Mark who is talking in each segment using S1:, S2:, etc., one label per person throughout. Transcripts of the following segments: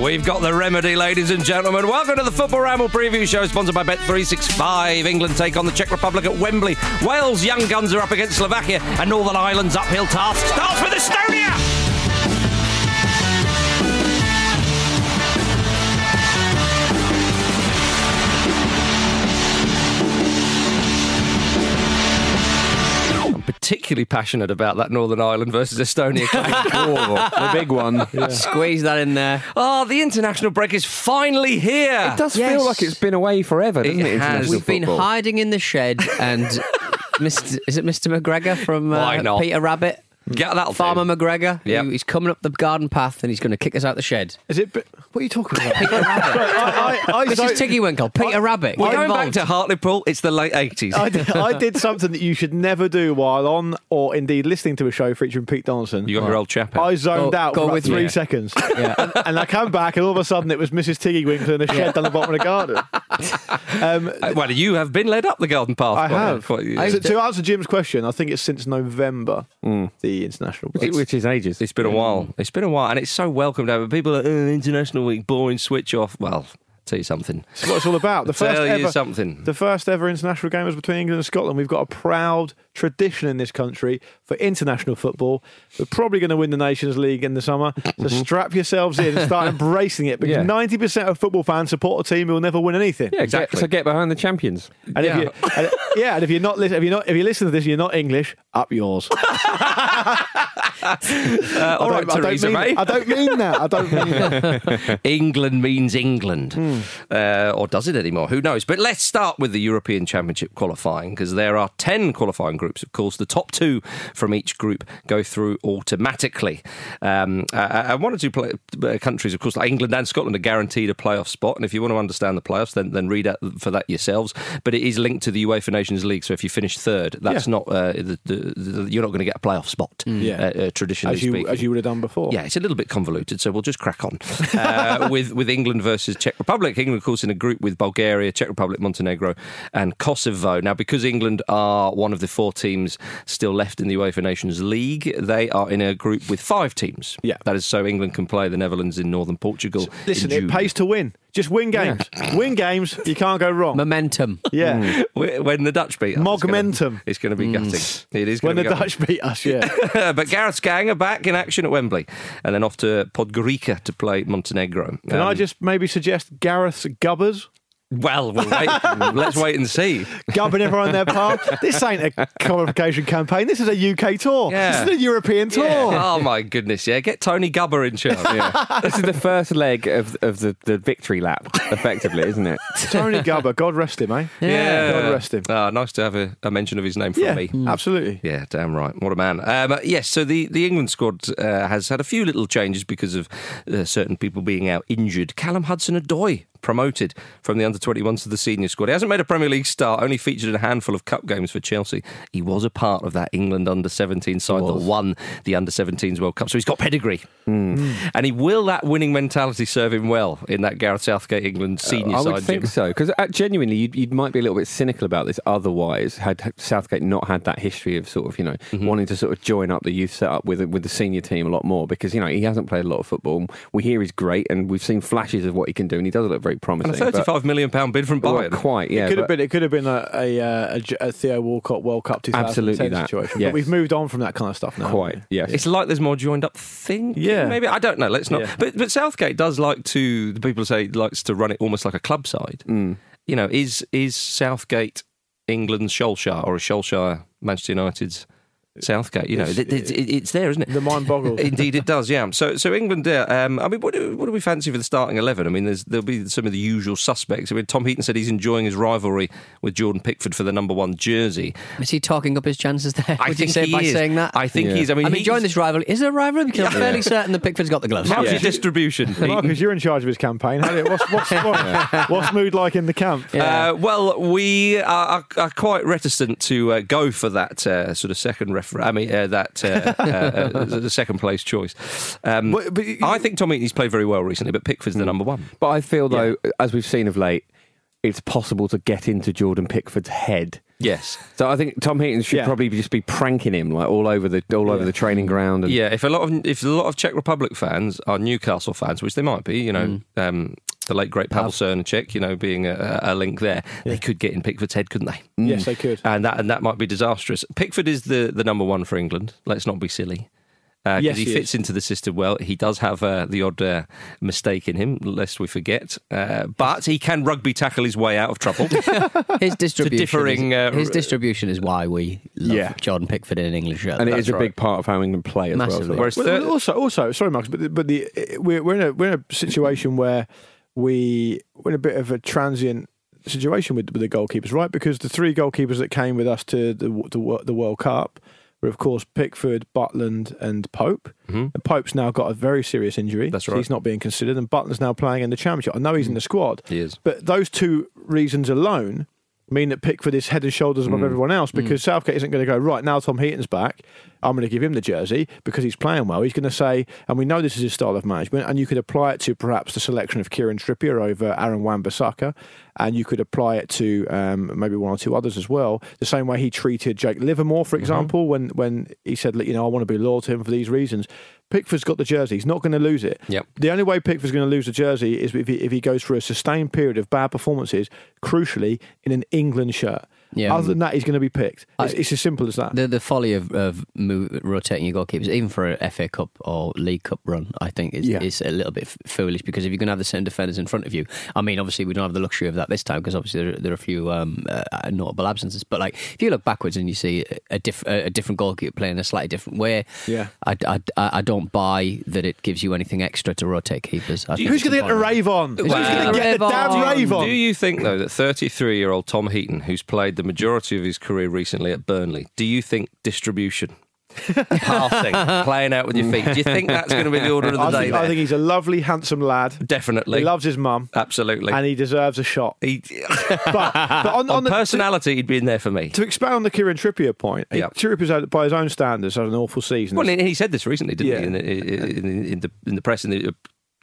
S1: We've got the remedy, ladies and gentlemen. Welcome to the Football Ramble preview show, sponsored by Bet365. England take on the Czech Republic at Wembley. Wales' young guns are up against Slovakia, and Northern Ireland's uphill task starts with Estonia. Particularly passionate about that Northern Ireland versus Estonia game.
S2: The big one.
S3: Squeeze that in there.
S1: Oh, the international break is finally here.
S2: It does
S3: Yes.
S2: feel like it's been away forever, doesn't
S1: It
S2: it?
S1: has.
S3: We've been hiding in the shed, and Mr. is it Mr. McGregor from uh. Peter Rabbit?
S1: Get that
S3: Farmer McGregor.
S1: Yep.
S3: who- He's coming up the garden path and he's going to kick us out the shed.
S4: Is it? What are you talking about?
S3: Peter Rabbit.
S4: I, I, I,
S3: This is Tiggy Winkle. Peter Rabbit.
S1: We're
S3: Get
S1: going back
S3: involved.
S1: to Hartlepool. It's the late 80s.
S4: I did, I did something that you should never do while on or indeed listening to a show featuring Pete Donaldson.
S1: you got your old chap
S4: I zoned
S3: Go-
S4: out
S3: go
S4: for
S3: with
S4: three
S3: me.
S4: seconds.
S3: Yeah.
S4: And, and I come back, and all of a sudden it was Mrs. Tiggy Winkle in a shed down the bottom of the garden. Um,
S1: Uh, Well, you have been led up the garden path.
S4: I have.
S1: for you.
S4: to, to answer Jim's question, I think it's since November, the international break.
S2: Which is ages.
S1: It's been a while. It's been a while, and it's so welcome to have people at uh, International Week, boring, switch off. Well, tell you something.
S4: That's what it's all about. The first
S1: tell you
S4: ever,
S1: something.
S4: The first ever international game was between England and Scotland. We've got a proud tradition in this country for international football. We're probably going to win the Nations League in the summer. So mm-hmm. strap yourselves in and start embracing it because
S2: Yeah.
S4: 90% of football fans support a team who will never win anything.
S2: yeah,
S1: exactly.
S2: Get, so get behind the champions.
S4: And
S1: Yeah.
S4: if you, and, yeah, and if you're not, lis- if you're not, if you listen to this, you're not English. Up yours.
S1: Uh, all
S4: I don't, I don't
S1: Theresa
S4: mean,
S1: May.
S4: I don't mean that. I don't mean that.
S1: England means England. Uh, or does it anymore? Who knows? But let's start with the European Championship qualifying because there are 10 qualifying groups, of course. The top two from each group go through automatically. Um, and one or two play- uh, countries, of course, like England and Scotland, are guaranteed a playoff spot. And if you want to understand the playoffs, then, then read out for that yourselves. But it is linked to the UEFA Nations League. So if you finish third, that's
S4: Yeah.
S1: not, uh, the, the, the, you're not going to get a playoff spot,
S4: Yeah.
S1: uh, uh, traditionally
S4: As you,
S1: speaking.
S4: as you would have done before.
S1: Yeah, it's a little bit convoluted, so we'll just crack on uh, with with England versus Czech Republic. England, of course, in a group with Bulgaria, Czech Republic, Montenegro, and Kosovo. Now, because England are one of the four teams still left in the UEFA Nations League, they are in a group with five teams.
S4: Yeah.
S1: that is so England can play the Netherlands in northern Portugal.
S4: Listen,
S1: in
S4: it pays to win. Just win games. Win games. You can't go wrong.
S3: Momentum.
S4: yeah.
S1: when the Dutch beat us. it's gonna-
S4: Mogmentum.
S1: It's going to be gutting. It is
S4: When
S1: gonna
S4: the
S1: gutting.
S4: Dutch beat us, yeah.
S1: but Gareth's gang are back in action at Wembley, and then off to Podgorica to play Montenegro.
S4: Can I
S1: Um,
S4: just maybe suggest Gareth's Gubbers?
S1: Well, we'll wait. let's wait and see.
S4: Gubbing everyone in their park. This ain't a qualification campaign. This is a UK tour.
S1: Yeah.
S4: This is a European tour.
S1: Oh my goodness! Yeah, get Tony Gubber in charge. Yeah.
S2: this is the first leg of, of the, the victory lap, effectively, isn't it?
S4: Tony Gubber, God rest him, eh? Yeah, God rest him.
S1: Ah, nice to have a, a mention of his name from
S4: Yeah,
S1: me.
S4: absolutely.
S1: Yeah, damn right. What a man. Um, yes, so the, the England squad uh, has had a few little changes because of uh, certain people being out injured. Callum Hudson Odoi promoted from the under 21s to the senior squad. He hasn't made a Premier League start, only featured in a handful of cup games for Chelsea. He was a part of that England under 17 side that won the under 17s World Cup, so he's got pedigree. And he will that winning mentality serve him well in that Gareth Southgate England senior
S2: Uh, I
S1: side.
S2: would think
S1: Jim?
S2: so because uh, genuinely, you you might be a little bit cynical about this. Otherwise, had Southgate not had that history of sort of you know
S1: Mm-hmm.
S2: wanting to sort of join up the youth setup with with the senior team a lot more because you know he hasn't played a lot of football. We hear he's great, and we've seen flashes of what he can do, and he does look very promising.
S1: And a 35 million pound bid from
S2: well,
S1: Bayern.
S2: quite, yeah.
S4: it could have been. It could have been a, a, uh, a a Theo Walcott World Cup 2010
S2: Absolutely that,
S4: situation.
S2: yes.
S4: But we've moved on from that kind of stuff now.
S2: quite, yes.
S1: It's like there's more joined up thing.
S4: Yeah.
S1: maybe I don't know. Let's not.
S4: Yeah.
S1: But but Southgate does like to. The people say likes to run it almost like a club side.
S2: Mm.
S1: You know, is is Southgate England's Solskjaer or a Solskjaer Manchester United's Southgate? You know,
S4: It's-
S1: it, it, it- it's there, isn't it?
S4: The mind boggles.
S1: Indeed, it does. Yeah. So, so England. Yeah. Um, I mean, what do, what do we fancy for the starting eleven? I mean, there's, there'll be some of the usual suspects. I mean, Tom Heaton said he's enjoying his rivalry with Jordan Pickford for the number one jersey.
S3: Is he talking up his chances there?
S1: I
S3: Would
S1: think
S3: you say
S1: he
S3: by
S1: is.
S3: saying that?
S1: I think
S2: Yeah.
S1: he's. I mean,
S3: I'm
S1: he's-
S3: enjoying this rivalry. Is there a rivalry? Because I'm fairly certain that Pickford's got the gloves.
S1: How's
S2: Yeah.
S1: distribution? Heaton?
S4: Marcus, you're in charge of his campaign. How what's, what's, what, what's mood like in the camp?
S1: Uh, well, we are, are, are quite reticent to uh, go for that uh, sort of second refer- I mean, uh, that uh, uh, the second place choice. Um,
S4: But- but you-
S1: I think Tom Heaton's played very well recently, but Pickford's the number one.
S2: But I feel though, as we've seen of late, it's possible to get into Jordan Pickford's head
S1: Yes.
S2: So I think Tom Heaton should
S4: Yeah.
S2: probably just be pranking him like all over the all over the training ground. And
S1: Yeah, if a lot of if a lot of Czech Republic fans are Newcastle fans, which they might be, you know, um, the late great Pavel Srníček, you know, being a, a link there, they could get in Pickford's head, couldn't they?
S4: Yes, they could.
S1: And that and that might be disastrous. Pickford is the the number one for England. Let's not be silly. Because
S4: Yes,
S1: he,
S4: he
S1: fits
S4: is.
S1: into the system well. He does have uh, the odd uh, mistake in him, lest we forget. Uh, but he can rugby tackle his way out of trouble.
S3: His distribution,
S1: differing,
S3: is,
S1: uh,
S3: his distribution is why we love
S2: Yeah.
S3: Jordan Pickford in an English shirt.
S2: and it
S1: That's
S2: is a
S1: right.
S2: big part of how England play as
S3: Massively.
S2: well.
S1: Whereas
S4: Well,
S1: third,
S4: also, also, sorry, Marcus, but the, but the we're we're in a we're in a situation where we we're in a bit of a transient situation with, with the goalkeepers, right? Because the three goalkeepers that came with us to the the, the World Cup were, of course, Pickford, Butland, and Pope.
S1: Mhm.
S4: And Pope's now got a very serious injury.
S1: That's right.
S4: He's not being considered, and Butland's now playing in the Championship. I know he's in mm. the squad,
S1: he is.
S4: but those two reasons alone mean that Pickford is head and shoulders above mm. everyone else because mm. Southgate isn't going to go, right, now Tom Heaton's back. I'm going to give him the jersey because he's playing well. He's going to say, and we know this is his style of management, and you could apply it to perhaps the selection of Kieran Trippier over Aaron Wan-Bissaka, and you could apply it to um, maybe one or two others as well. The same way he treated Jake Livermore, for example, when when he said, you know, I want to be loyal to him for these reasons. Pickford's got the jersey. He's not going to lose it.
S1: Yep.
S4: The only way Pickford's going to lose the jersey is if he, if he goes through a sustained period of bad performances, crucially in an England shirt.
S3: Yeah.
S4: Other than that, he's going to be picked. It's,
S3: I-
S4: it's as simple as that.
S3: The the folly of, of move, rotating your goalkeepers, even for an FA Cup or League Cup run, I think is,
S2: Yeah.
S3: is a little bit f- foolish because if you're going to have the same defenders in front of you, I mean, obviously we don't have the luxury of that this time because obviously there, there are a few um, uh, notable absences. But like if you look backwards and you see a, diff, a different goalkeeper playing a slightly different way,
S4: Yeah.
S3: I, I, I I don't buy that it gives you anything extra to rotate keepers. I
S4: Who's going to get the
S3: important.
S4: rave on? Who's
S1: Well-
S4: going to get the
S3: Rave
S4: damn rave on?
S1: Do you think, though, that 33 year old Tom Heaton, who's played the majority of his career recently at Burnley, do you think distribution, passing, playing out with your feet, do you think that's going to be the order of the
S4: I
S1: day?
S4: think, I think he's a lovely, handsome lad.
S1: Definitely.
S4: He loves his mum,
S1: Absolutely.
S4: and he deserves a shot.
S1: He,
S4: But, but on,
S1: on
S4: on the,
S1: personality, he'd be in there for me.
S4: to expand on the Kieran Trippier point,
S1: Yeah.
S4: Trippier's by his own standards had an awful season.
S1: Well, he said this recently, didn't
S4: Yeah.
S1: he? In, in, in, in the in the press in the,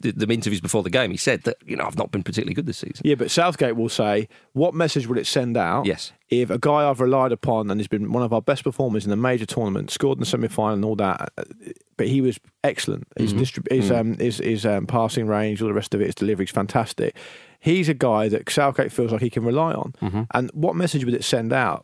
S1: the, the interviews before the game, he said that you know I've not been particularly good this season.
S4: Yeah, but Southgate will say, what message would it send out
S1: Yes.
S4: if a guy I've relied upon and has been one of our best performers in a major tournament, scored in the semi final and all that, uh, but he was excellent. His, distrib- his, um, his, his um, passing range, all the rest of it, his delivery is fantastic. He's a guy that Southgate feels like he can rely on. And what message would it send out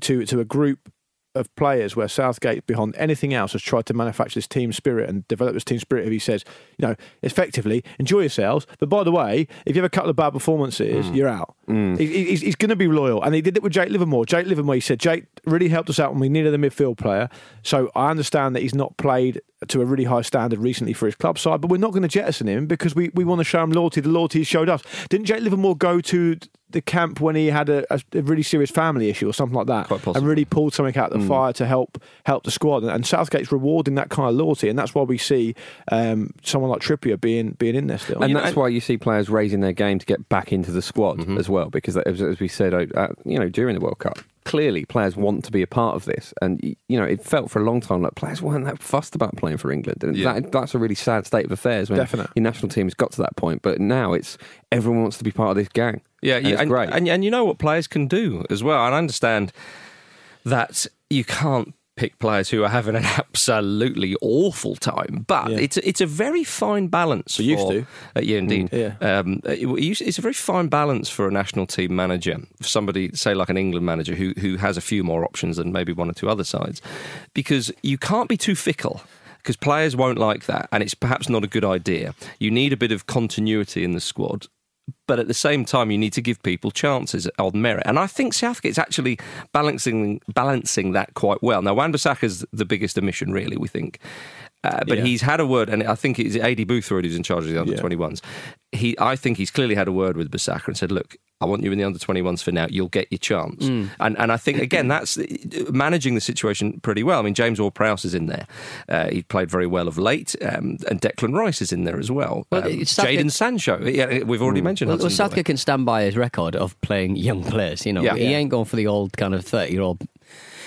S4: to, to a group of players where Southgate, beyond anything else, has tried to manufacture this team spirit and develop this team spirit. If he says, you know, effectively, enjoy yourselves, but by the way, if you have a couple of bad performances, mm. you're out. Mm. He- He's, he's going to be loyal, and he did it with Jake Livermore. Jake Livermore, he said, Jake really helped us out when we needed a midfield player. So I understand that he's not played to a really high standard recently for his club side, but we're not going to jettison him because we, we want to show him loyalty. The loyalty he showed us. Didn't Jake Livermore go to the camp when he had a, a, a really serious family issue or something like that,
S1: Quite possibly.
S4: and really pulled something out of the fire to help help the squad? And, and Southgate's rewarding that kind of loyalty, and that's why we see um, someone like Trippier being being in there still.
S2: And
S1: know,
S2: that's
S1: and-
S2: why you see players raising their game to get back into the squad
S1: Mm-hmm.
S2: as well, because as, as we said, uh, you know, during the World Cup, clearly players want to be a part of this, and you know, it felt for a long time like players weren't that fussed about playing for England, and
S1: Yeah.
S2: that, that's a really sad state of affairs when
S4: Definite.
S2: your national team has got to that point. But now it's everyone wants to be part of this gang.
S1: Yeah,
S2: and it's
S1: and,
S2: great.
S1: And, and you know what players can do as well. And I understand that you can't pick players who are having an absolutely awful time, but
S4: Yeah.
S1: it's it's a very fine balance.
S4: We used
S1: for-
S4: to.
S1: Uh, yeah, indeed.
S4: yeah.
S1: Um, it- it it's a very fine balance for a national team manager, somebody say like an England manager who who has a few more options than maybe one or two other sides, because you can't be too fickle. Because players won't like that, and it's perhaps not a good idea. You need a bit of continuity in the squad, but at the same time, you need to give people chances on merit. And I think Southgate's actually balancing balancing that quite well. Now, Wan-Bissaka's the biggest omission, really. We think. Uh, but
S4: Yeah.
S1: he's had a word, and I think it's Aidy Boothroyd who's in charge of the under
S4: Yeah.
S1: 21s. He, I think he's clearly had a word with Bissaka and said, "Look, I want you in the under 21s for now. You'll get your chance."
S4: Mm.
S1: And and I think again that's managing the situation pretty well. I mean, James Ward-Prowse is in there. Uh, he played very well of late, um, and Declan Rice is in there as well.
S3: Well,
S1: Um, Jadon Sancho. Yeah, we've already mentioned.
S3: Well, well, Southgate can stand by his record of playing young players. You know,
S1: Yeah.
S3: he
S1: Yeah.
S3: ain't going for the old kind of thirty-year-old.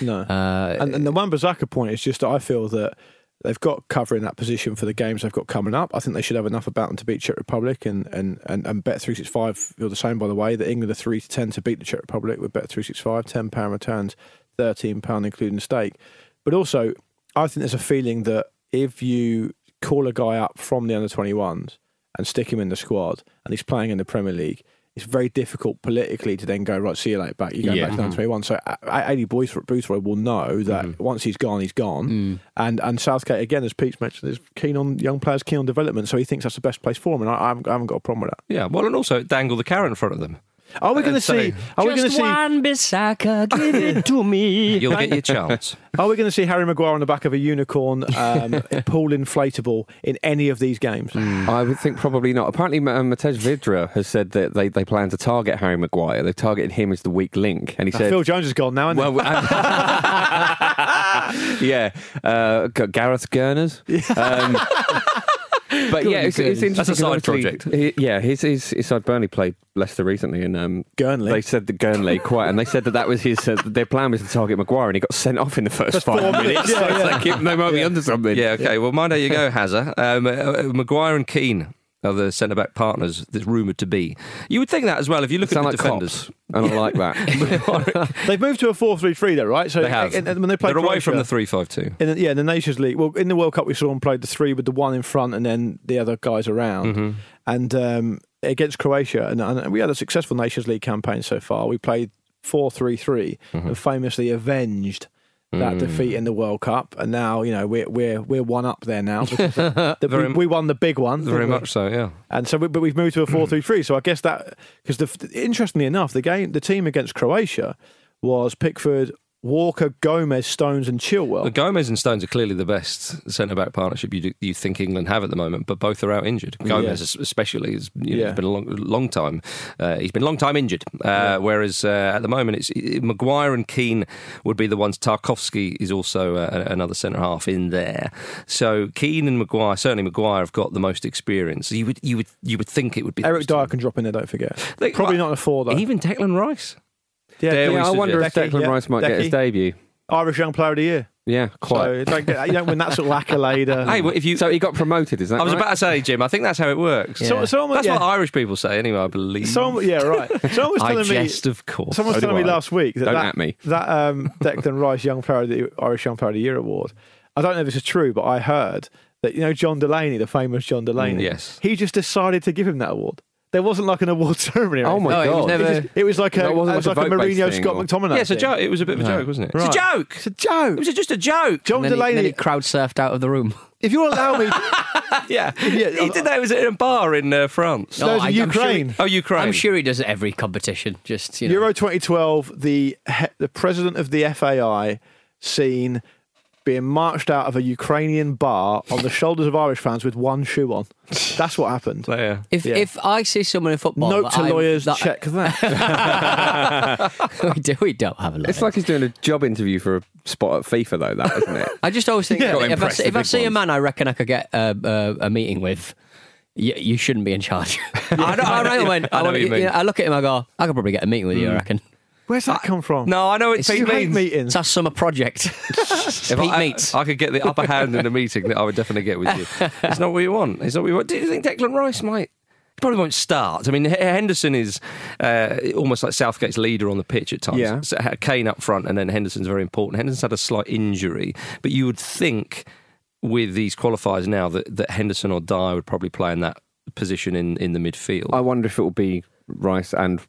S4: no.
S3: Uh,
S4: and, and the Wan-Bissaka point is just that I feel that They've got cover in that position for the games they've got coming up. I think they should have enough about them to beat Czech Republic and and and, and Bet three six five feel the same. By the way, that England are three to ten to beat the Czech Republic with Bet three six five, ten pound returns, thirteen pound including stake. But also, I think there's a feeling that if you call a guy up from the under twenty ones and stick him in the squad, and he's playing in the Premier League, it's very difficult politically to then go right. See you later, back. You go
S2: Yeah.
S4: back to the under twenty one. So uh, Aidy Boothroyd will know that mm-hmm. once he's gone, he's gone. Mm. And and Southgate again, as Pete's mentioned, is keen on young players, keen on development. So he thinks that's the best place for him, and I, I, haven't, I haven't got a problem with that.
S1: Yeah, well, and also dangle the carrot in front of them.
S4: Are we going to
S1: Uh,
S4: see? Are we going to see?
S3: one Bissaka, give it to me.
S1: You'll get your chance.
S4: Are we going to see Harry Maguire on the back of a unicorn um, pool inflatable in any of these games?
S2: I would think probably not. Apparently, uh, Matej Vydra has said that they, they plan to target Harry Maguire. They've targeted him as the weak link, and he
S4: Uh,
S2: said,
S4: Phil Jones is gone now?
S2: "Well, yeah, uh, Gareth Gurners." Um, but yeah, it's, it's interesting.
S1: That's a side project.
S2: he- yeah, his, his his side Burnley played Leicester recently, and um,
S4: Gurnley.
S2: They said that Gurnley quite, and they said that that was his. Uh, their plan was to target Maguire, and he got sent off in the first five
S4: four
S2: minutes.
S4: minutes,
S2: So
S4: yeah,
S2: it's like, they might be under something.
S1: Yeah, okay. Well, mind how you go, Hazza. Um, uh, Maguire and Keane are the centre back partners that's rumoured to be. You would think that as well if you look
S2: sound
S1: at
S2: like
S1: the defenders.
S2: cops, and I like that.
S4: They've moved to a four-three-three, though, right? So
S1: They have.
S4: and- and when they play
S1: They're away from the
S4: Croatia-
S1: three-five-two.
S4: In the, yeah, in the Nations League. Well, in the World Cup, we saw them play the three with the one in front and then the other guys around.
S1: Mm-hmm.
S4: And um, against Croatia, and, and we had a successful Nations League campaign so far. We played 4 3 3
S1: Mm-hmm.
S4: and famously avenged
S1: Mm.
S4: that defeat in the World Cup. And now, you know, we're, we're, we're one up there now. the-
S1: Very-
S4: we, we won the big one.
S1: Very
S4: we?
S1: much so, yeah.
S4: And so, we, but we've moved to a four-three-three. So I guess that because the, interestingly enough, the game, the team against Croatia was Pickford, Walker, Gomez, Stones, and Chilwell.
S1: The Gomez and Stones are clearly the best centre back partnership you, do, you think England have at the moment, but both are out injured. Gomez, es- especially, has you know,
S4: Yeah.
S1: been a long, long time. Uh, he's been a long time injured. Uh, Whereas uh, at the moment, it's it, Maguire and Keane would be the ones. Tarkowski is also uh, another centre half in there. So Keane and Maguire, certainly Maguire, have got the most experience. You would you would you would think it would be
S4: Eric Dier can drop in there. Don't forget.
S1: They-
S4: Probably
S1: well,
S4: not a four though.
S1: Even Declan Rice.
S4: Yeah,
S1: There
S4: yeah,
S2: Yeah, I wonder if
S4: suggest-
S2: Declan
S4: Decky,
S2: Rice might get his debut.
S4: Irish Young Player of the Year.
S2: Yeah, quite.
S4: So you don't, get, you don't win that sort of accolade. Uh,
S1: Hey, well, if you.
S2: So he got promoted, is that
S1: I was
S2: right?
S1: about to say, Jim. I think that's how it works.
S4: so, someone,
S1: That's
S4: yeah,
S1: what Irish people say, anyway. I believe.
S4: someone, yeah, right. Someone was
S1: I
S4: telling me.
S1: of course.
S4: Someone was
S2: So
S4: telling me
S2: I.
S4: last week that
S2: Don't
S4: that,
S2: at me.
S4: that um, Declan Rice Young Player of the Irish Young Player of the Year award. I don't know if this is true, but I heard that you know John Delaney, the famous John Delaney.
S1: Mm, yes.
S4: he just decided to give him that award. There wasn't like an award ceremony. or
S2: Oh my
S4: anything.
S3: No, it was
S2: god!
S3: never-
S4: It, just- it was like a,
S2: That
S4: it
S2: wasn't
S4: was
S2: like
S4: like
S2: a
S4: a
S2: vote-based
S4: Mourinho
S2: thing,
S4: Scott
S2: or-
S4: McTominay.
S1: Yeah, it's a
S4: thing.
S1: joke. It was a bit of a joke, wasn't it?
S4: Right.
S1: It's a joke.
S4: It's a joke.
S1: It was just a joke.
S4: John
S3: And then, he,
S4: Delaney.
S3: then he crowd surfed out of the room.
S4: if you'll allow me,
S1: yeah.
S4: Yeah,
S1: he did that. It was at a bar in uh, France.
S4: No, it's
S3: I- I'm sure
S4: Ukraine.
S3: he-
S1: Oh, Ukraine.
S3: I'm sure he does it every competition. Just you know.
S4: Euro 2012, the he- the president of the FAI seen being marched out of a Ukrainian bar on the shoulders of Irish fans with one shoe on. That's what happened.
S1: There.
S3: If
S4: Yeah.
S3: if I see someone in football,
S4: Note
S3: that
S4: to
S3: I-
S4: lawyers,
S3: that-
S4: check that.
S3: we do. We don't have a lot.
S2: It's like he's doing a job interview for a spot at FIFA, though. That isn't it?
S3: I just always think
S4: Yeah.
S2: Gotta
S3: if, I,
S2: impress
S3: see-
S2: the
S3: if I
S2: big
S3: see a
S2: ones.
S3: man I reckon I could get a, a, a meeting with, you, you shouldn't be in charge. I, don't, I, don't when,
S1: I know
S3: I,
S1: what you mean.
S3: I look at him, I go, I could probably get a meeting with you. I mm. reckon
S4: Where's that come from?
S1: No, I know what
S3: It's-
S1: Pete
S4: you hate
S1: means.
S4: meetings.
S3: it's our summer project.
S1: If
S3: Pete
S1: I,
S3: meets.
S1: I could get the upper hand in a meeting that I would definitely get with you. It's not what you want. It's not what you want. Do you think Declan Rice might? He probably won't start. I mean, Henderson is uh, almost like Southgate's leader on the pitch at times.
S2: Yeah.
S1: So, Kane up front, and then Henderson's very important. Henderson's had a slight injury, but you would think with these qualifiers now that, that Henderson or Dier would probably play in that position in, in the midfield.
S2: I wonder if it will be Rice and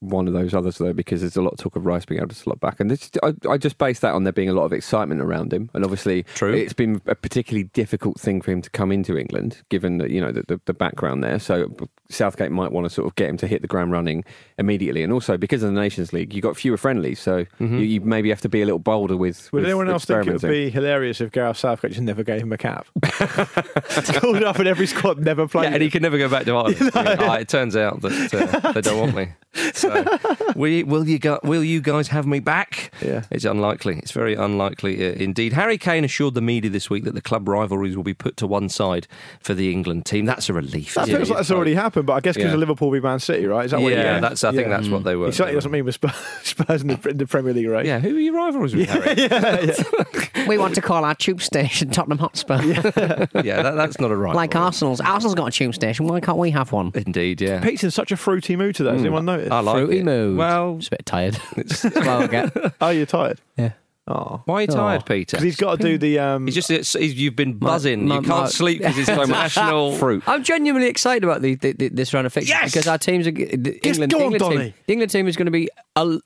S2: one of those others though, because there's a lot of talk of Rice being able to slot back, and this, I, I just base that on there being a lot of excitement around him, and obviously,
S1: True.
S2: it's been a particularly difficult thing for him to come into England, given that you know the, the, the background there. So Southgate might want to sort of get him to hit the ground running immediately, and also because of the Nations League, you've got fewer friendlies, so you, you maybe have to be a little bolder with.
S4: Would
S2: with
S4: anyone else think it would be hilarious if Gareth Southgate just never gave him a cap? Called up in every squad, never played.
S1: yeah, and he could never go back to Ireland. Ah, it turns out that uh, they don't want me. So, we, will you go, will you guys have me back?
S4: Yeah.
S1: It's unlikely. It's very unlikely uh, indeed. Harry Kane assured the media this week that the club rivalries will be put to one side for the England team. That's a relief.
S4: That
S1: isn't
S4: feels
S1: it?
S4: like that's already happened, but I guess because
S1: Yeah.
S4: of Liverpool v Man City, right? Is that what
S1: yeah,
S4: you
S1: that's. I think that's what they were.
S4: He certainly doesn't mean with Spurs, Spurs in, the, in the Premier League right?
S1: Yeah, who are your rivals with, Harry?
S3: yeah, We want to call our tube station Tottenham Hotspur.
S1: yeah, that, that's not a right.
S3: Like Arsenal's. Arsenal's got a tube station. Why can't we have one?
S1: Indeed, yeah.
S4: Pete's in such a fruity mood today. Has anyone noticed?
S1: I like
S3: Fruity
S1: it.
S3: mood.
S1: Well,
S3: Just a bit tired. That's what I get.
S4: Oh, you're tired?
S3: Yeah.
S4: Oh.
S1: why are you tired, Peter?
S4: Because he's got to do the. Um,
S1: He's just it's, he's, you've been buzzing.
S3: my-
S1: you can't
S3: my-
S1: sleep because it's international
S2: Fruit.
S3: I'm genuinely excited about the, the, the, this round of fixtures
S1: Yes!
S3: because our teams are the England.
S4: go on,
S3: England,
S4: Donny.
S3: team, the England team is going to be a,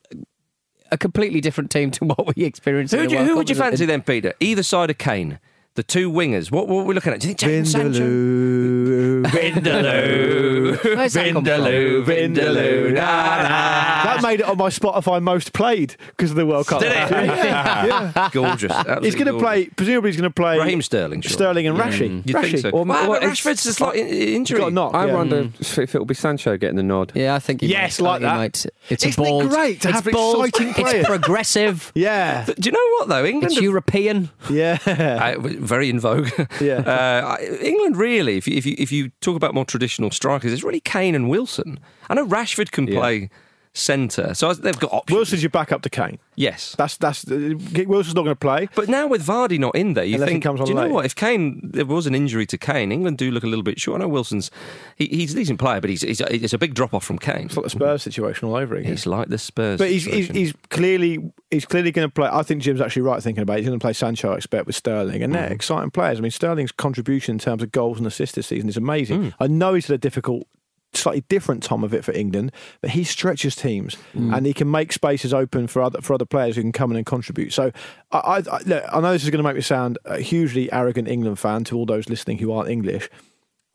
S3: a completely different team to what we experienced.
S1: Who,
S3: in
S1: do
S3: the
S1: you,
S3: World
S1: who
S3: Cup,
S1: would you
S3: isn't it?
S1: fancy then, Peter? Either side of Kane, the two wingers. What, what are we looking at? Do you think Jadon Sancho?
S4: Vindaloo. Vindaloo.
S3: That?
S4: Vindaloo. Vindaloo.
S1: na, na.
S4: That made it on my Spotify most played because of the World Cup.
S1: Did it?
S4: yeah.
S1: Gorgeous.
S4: He's going to play, presumably, he's going to play
S1: Raheem Sterling. Sure.
S4: Sterling and Rashi. Mm.
S1: You
S4: Rashi.
S1: think so?
S2: Or-
S1: Well,
S2: or
S1: Rashford's a slight in- injury.
S4: Got a knock.
S2: I
S4: yeah.
S2: wonder mm. if it'll be Sancho getting the nod.
S3: Yeah, I think he
S4: Yes,
S3: might. I
S4: like
S3: think he
S4: that.
S3: might. It's
S4: Isn't
S3: a
S4: it great to
S3: it's
S4: have
S3: bold,
S4: exciting players?
S3: It's progressive.
S4: Yeah.
S1: Do you know what though? England
S3: It's European.
S4: Yeah.
S1: Very in vogue.
S4: Yeah.
S1: Uh, England really, if you, if you if you talk about more traditional strikers, it's really Kane and Wilson. I know Rashford can
S2: Yeah.
S1: play centre, so they've got options.
S4: Wilson's your backup to Kane.
S1: yes.
S4: That's that's Wilson's not going to play.
S1: But now with Vardy not in there, you
S4: Unless
S1: think,
S4: comes on
S1: do you know what? If Kane, there was an injury to Kane, England do look a little bit short. I know Wilson's, he, he's a decent player, but he's, he's it's a big drop off from Kane.
S4: It's like the Spurs situation all over again.
S1: It's like the Spurs.
S4: But he's, he's, he's clearly he's clearly going to play. I think Jim's actually right thinking about. it. He's going to play Sancho, I expect, with Sterling, and they're
S1: Mm.
S4: exciting players. I mean, Sterling's contribution in terms of goals and assists this season is amazing.
S1: Mm.
S4: I know he's had a difficult, slightly different Tom of it for England, but he stretches teams
S1: Mm.
S4: and he can make spaces open for other for other players who can come in and contribute. So I, I, I, look, I know this is going to make me sound a hugely arrogant England fan to all those listening who aren't English.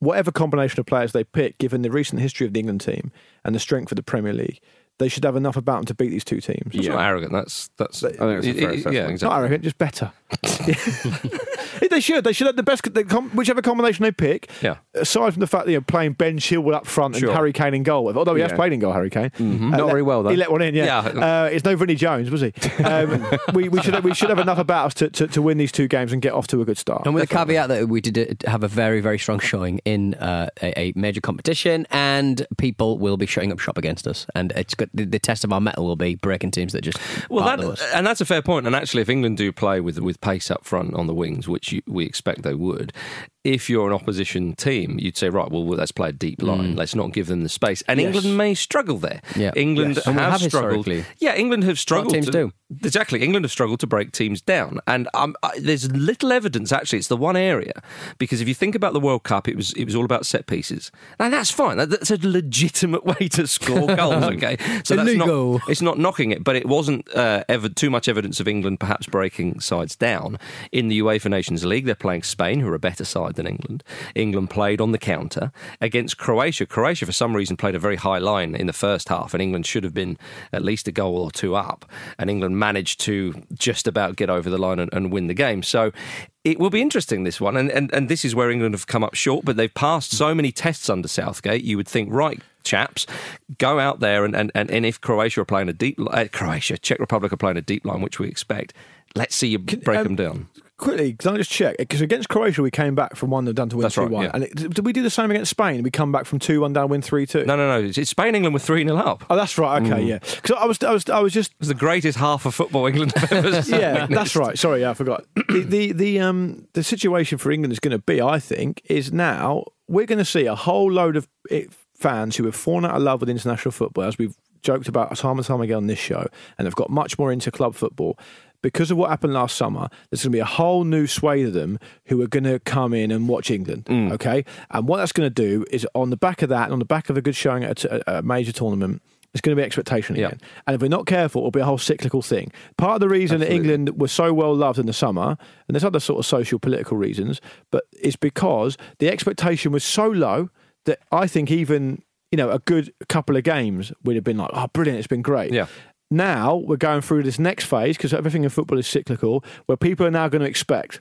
S4: Whatever combination of players they pick, given the recent history of the England team and the strength of the Premier League, they should have enough about them to beat these two teams.
S1: That's not arrogant. That's that's.
S2: I think it's a fair
S1: it- it- yeah, exactly.
S4: Not arrogant, just better. they should. They should have the best, the com- whichever combination they pick.
S1: Yeah.
S4: Aside from the fact that you're playing Ben Chilwell up front and Harry Kane in goal, although he has
S2: Yeah.
S4: played in goal, Harry Kane. Uh,
S2: Not
S4: let-
S2: very well, though.
S4: He let one in. Yeah.
S1: Yeah.
S4: Uh, it's no Vinnie Jones, was he? Um, we, we should have, we should have enough about us to, to, to win these two games and get off to a good start.
S3: And with the caveat that we did have a very, very strong showing in uh, a, a major competition, and people will be shutting up shop against us. And it's good. The, the test of our mettle will be breaking teams that just
S1: Well, that, and that's a fair point. And actually, if England do play with with pace up front on the wings, which you, we expect they would, if you're an opposition team, you'd say, right, well, let's play a deep line. Let's not give them the space. And
S4: Yes.
S1: England may struggle there.
S3: Yeah.
S1: England
S3: Yes.
S1: Have,
S3: have
S1: struggled. Yeah, England have struggled.
S3: teams
S1: to,
S3: do.
S1: Exactly. England have struggled to break teams down. And um, I, there's little evidence, actually. It's the one area. Because if you think about the World Cup, it was it was all about set pieces. And that's fine. That- That's a legitimate way to score goals, okay? So that's
S3: Illegal.
S1: not, it's not knocking it, but it wasn't uh, ever too much evidence of England perhaps breaking sides down. In the UEFA Nations League, they're playing Spain, who are a better side than England. England played on the counter against Croatia. Croatia, for some reason, played a very high line in the first half, and England should have been at least a goal or two up. And England managed to just about get over the line and, and win the game. So it will be interesting, this one. And, and, and this is where England have come up short, but they've passed so many tests under Southgate. You would think, right, chaps, go out there and, and, and, and if Croatia are playing a deep uh, Croatia, Czech Republic are playing a deep line, which we expect, let's see you break
S4: um,
S1: them down.
S4: Quickly, can I just check? Because against Croatia, we came back from 1 0 down to win
S1: That's
S4: 2
S1: right,
S4: 1.
S1: yeah.
S4: And it, did we do the same against Spain? We come back from 2 1 down, win 3 2.
S1: No, no, no. It's Spain England with 3 0 up.
S4: Oh, that's right. Okay, yeah. Because I was, I was, I was just
S1: It's the greatest half of football England ever
S4: yeah, that's right. Sorry, yeah, I forgot. The the the um the situation for England is going to be, I think, is now we're going to see a whole load of it, fans who have fallen out of love with international football, as we've joked about time and time again on this show, and have got much more into club football. Because of what happened last summer, there's going to be a whole new swathe of them who are going to come in and watch England. Mm. Okay, and what that's going to do is on the back of that, and on the back of a good showing at a, a major tournament, it's going to be expectation again. And if we're not careful, it'll be a whole cyclical thing. Part of the reason that England was so well loved in the summer, and there's other sort of social political reasons, but it's because the expectation was so low that I think even you know a good couple of games would have been like, oh, brilliant, it's been great.
S1: Yeah.
S4: Now we're going through this next phase because everything in football is cyclical, where people are now going to expect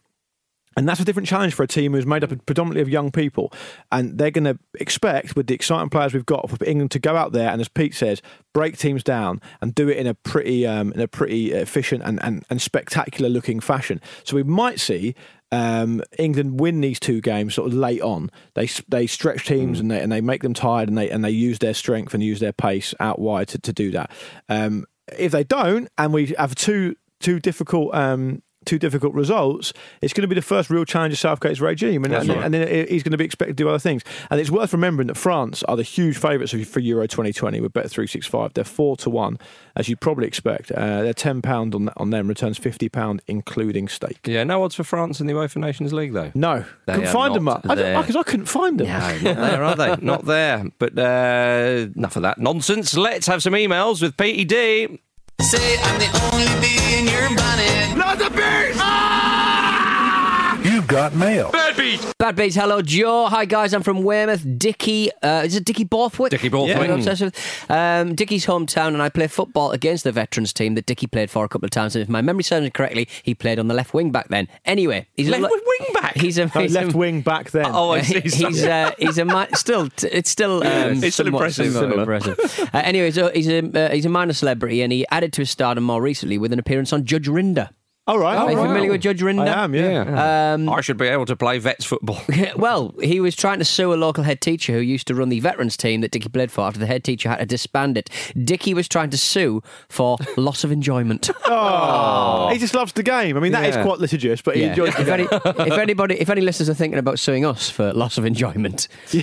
S4: And that's a different challenge for a team who's made up predominantly of young people. And they're going to expect, with the exciting players we've got for England, to go out there and, as Pete says, break teams down and do it in a pretty, um, in a pretty efficient and, and, and spectacular looking fashion. So we might see um, England win these two games sort of late on. They they stretch teams mm. and they and they make them tired and they and they use their strength and use their pace out wide to, to do that. Um, if they don't, and we have two two difficult um, two difficult results, it's going to be the first real challenge of Southgate's regime, and, and, right. and, then he's going to be expected to do other things. And it's worth remembering that France are the huge favourites for Euro 2020 with Bet 365. They're four to one, as you'd probably expect. Uh, they're ten pound on on them, returns fifty pound including stake.
S1: Yeah, no odds for France in the UEFA Nations League though.
S4: No, they couldn't find them. Because I, I, couldn't find them.
S1: No, not there, are they? Not there. But uh, enough of that nonsense. Let's have some emails with Petey D. Say I'm the only bee in your bonnet. Not the bee!
S5: Ah! You've got mail.
S1: Bad beat.
S3: Bad beat. Hello, Joe. Hi, guys. I'm from Weymouth. Dickie, uh, is it Dickie Borthwick?
S1: Dickie Borthwick.
S3: Yeah. obsessed Um, Dickie's hometown, and I play football against the veterans team that Dickie played for a couple of times. And if my memory serves me correctly, he played on the left wing back then. Anyway,
S1: he's left
S3: a,
S1: wing back.
S3: He's a he's
S4: left
S3: a,
S4: wing back then.
S1: Oh, I see.
S3: He's uh, he's a still it's still um,
S1: it's still impressive.
S3: Similar. impressive. uh, anyway, so he's a uh, he's a minor celebrity, and he added to his stardom more recently with an appearance on Judge Rinder.
S4: All right.
S3: Are you familiar with Judge Rinder?
S4: I am, yeah. Um,
S1: I should be able to play vets football.
S3: well, he was trying to sue a local head teacher who used to run the veterans team that Dickie played for after the head teacher had to disband it. Dickie was trying to sue for loss of enjoyment.
S4: oh, he just loves the game. I mean, that yeah. is quite litigious, but he yeah. enjoys
S3: if, any, if anybody, if any listeners are thinking about suing us for loss of enjoyment,
S4: yeah.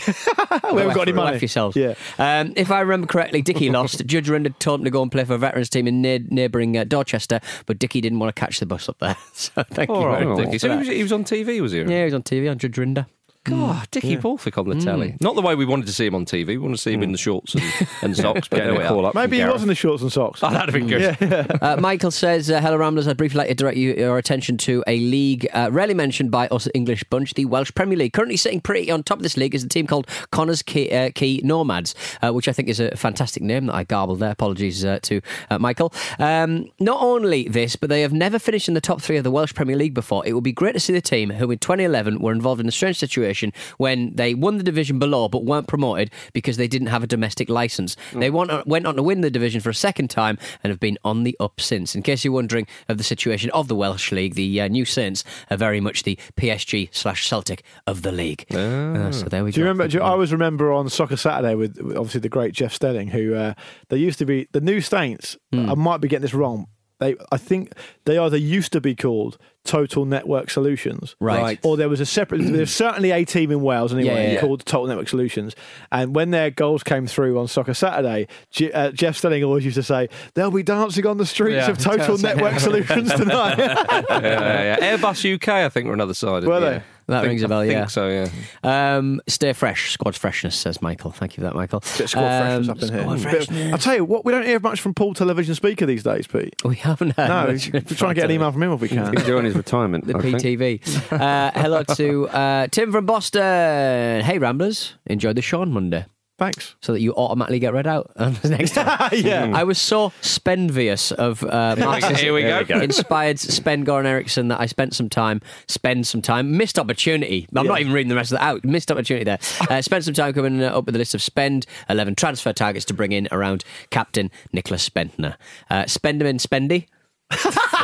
S4: we haven't got any money.
S3: yourselves.
S4: Yeah.
S3: Um, if I remember correctly, Dickie lost. Judge Rinder told him to go and play for a veterans team in near, neighbouring uh, Dorchester, but Dickie didn't want to catch the bus up there. So thank
S1: All
S3: you
S1: right,
S3: very
S1: much. So he was, he was on TV, was he?
S3: Yeah, he was on TV on Judge Rinder.
S1: God, Dickie yeah. Borthwick on the telly. Mm. Not the way we wanted to see him on TV. We want to see him mm. in the shorts and, and socks. but
S4: anyway, call up Maybe he was in the shorts and socks.
S1: Oh, that'd have been good.
S3: Yeah. uh, Michael says, uh, Hello, Ramblers. I'd briefly like to direct you, your attention to a league uh, rarely mentioned by us English bunch, the Welsh Premier League. Currently sitting pretty on top of this league is a team called Connors Key, uh, Quay Nomads, uh, which I think is a fantastic name that I garbled there. Apologies uh, to Michael. Um, not only this, but they have never finished in the top three of the Welsh Premier League before. It would be great to see the team who in 2011 were involved in a strange situation when they won the division below but weren't promoted because they didn't have a domestic license. Mm. They went, went on to win the division for a second time and have been on the up since. In case you're wondering of the situation of the Welsh League, the uh, New Saints are very much the PSG slash Celtic of the league. Oh. Uh, so there we
S4: do
S3: go.
S4: You remember? Do you, I always remember on Soccer Saturday with, with obviously the great Jeff Stelling, who uh, they used to be the New Saints. Mm. I might be getting this wrong. They, I think they either used to be called Total Network Solutions.
S3: Right.
S4: Or there was a separate, there's certainly a team in Wales anyway yeah, yeah. called Total Network Solutions. And when their goals came through on Soccer Saturday, G- uh, Jeff Stelling always used to say, they'll be dancing on the streets yeah, of Total Network Solutions tonight.
S1: yeah, yeah, Airbus UK, I think, were another side.
S4: Were they?
S3: That
S1: think,
S3: rings a bell,
S1: I
S3: yeah.
S1: so, yeah.
S3: Um, stay fresh, squad freshness, says Michael. Thank you for that, Michael.
S4: Bit squad um, freshness up in here. Bit, I'll tell you what, we don't hear much from Paul Television Speaker these days, Pete.
S3: We haven't.
S4: No, we're trying to get an email from him if we can.
S2: He's doing his retirement.
S3: The I PTV. uh, hello to uh, Tim from Boston. Hey, Ramblers. Enjoyed the show on Monday.
S4: Thanks.
S3: So that you automatically get read out next time.
S4: yeah.
S3: I was so spenvious of uh, Marx's
S1: Here we go.
S3: inspired Spen Goran Eriksson that I spent some time, spend some time, missed opportunity. I'm yeah. not even reading the rest of that out. Missed opportunity there. Uh, spent some time coming up with a list of spend 11 transfer targets to bring in around captain Nicholas Spendner. Uh, spend him in Spendy.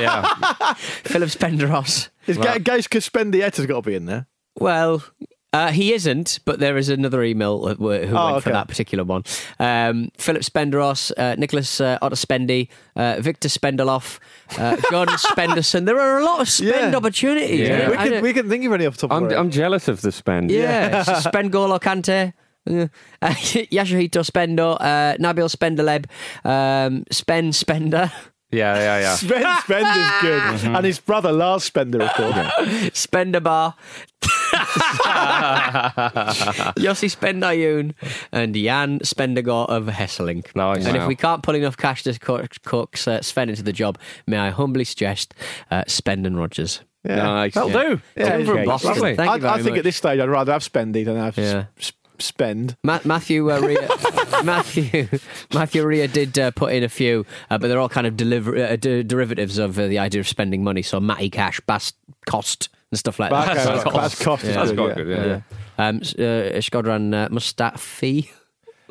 S1: yeah.
S3: Philip Spenderos.
S4: Is well, Gais Kaspendieta's got to be in there?
S3: Well, uh, he isn't, but there is another email who went oh, okay. for that particular one. Um, Philip Spenderos, uh, Nicholas uh, Otterspendy, uh, Victor Spendeloff, uh, John Spenderson. There are a lot of spend
S4: yeah.
S3: opportunities.
S4: Yeah. We, can, we can think of any off the top
S2: I'm,
S4: of
S2: I'm jealous of the spend.
S3: Yeah, yeah. spend Golo Kante. Uh, Yasuhito Spendo, uh, Nabil Spendeleb, um, Spend Spender.
S1: Yeah, yeah, yeah.
S4: Spend Spender's good. Mm-hmm. And his brother Lars Spender, of course.
S3: Spender Bar. Yossi Spendayun and Jan Spendergaard of Hesselink.
S1: Nice.
S3: And
S1: wow.
S3: if we can't pull enough cash to cook, cook uh, Sven into the job, may I humbly suggest uh, Spend and Rogers.
S4: Yeah.
S1: Nice. That'll
S4: yeah.
S1: do.
S4: Yeah,
S3: okay.
S1: Lovely.
S3: Thank you very
S4: I, I think
S3: much.
S4: at this stage I'd rather have Spendy than have yeah. sp- spend.
S3: Ma- Matthew uh, Ria, Matthew Matthew Ria did uh, put in a few, uh, but they're all kind of deliver- uh, d- derivatives of uh, the idea of spending money. So Matty Cash, Bast Cost and stuff like that.
S4: okay,
S3: That's
S4: right, that's cost is
S1: That's
S4: good,
S1: quite
S4: yeah.
S1: good, yeah.
S4: Yeah.
S3: Um, s- uh, Shkodran uh, Mustafi.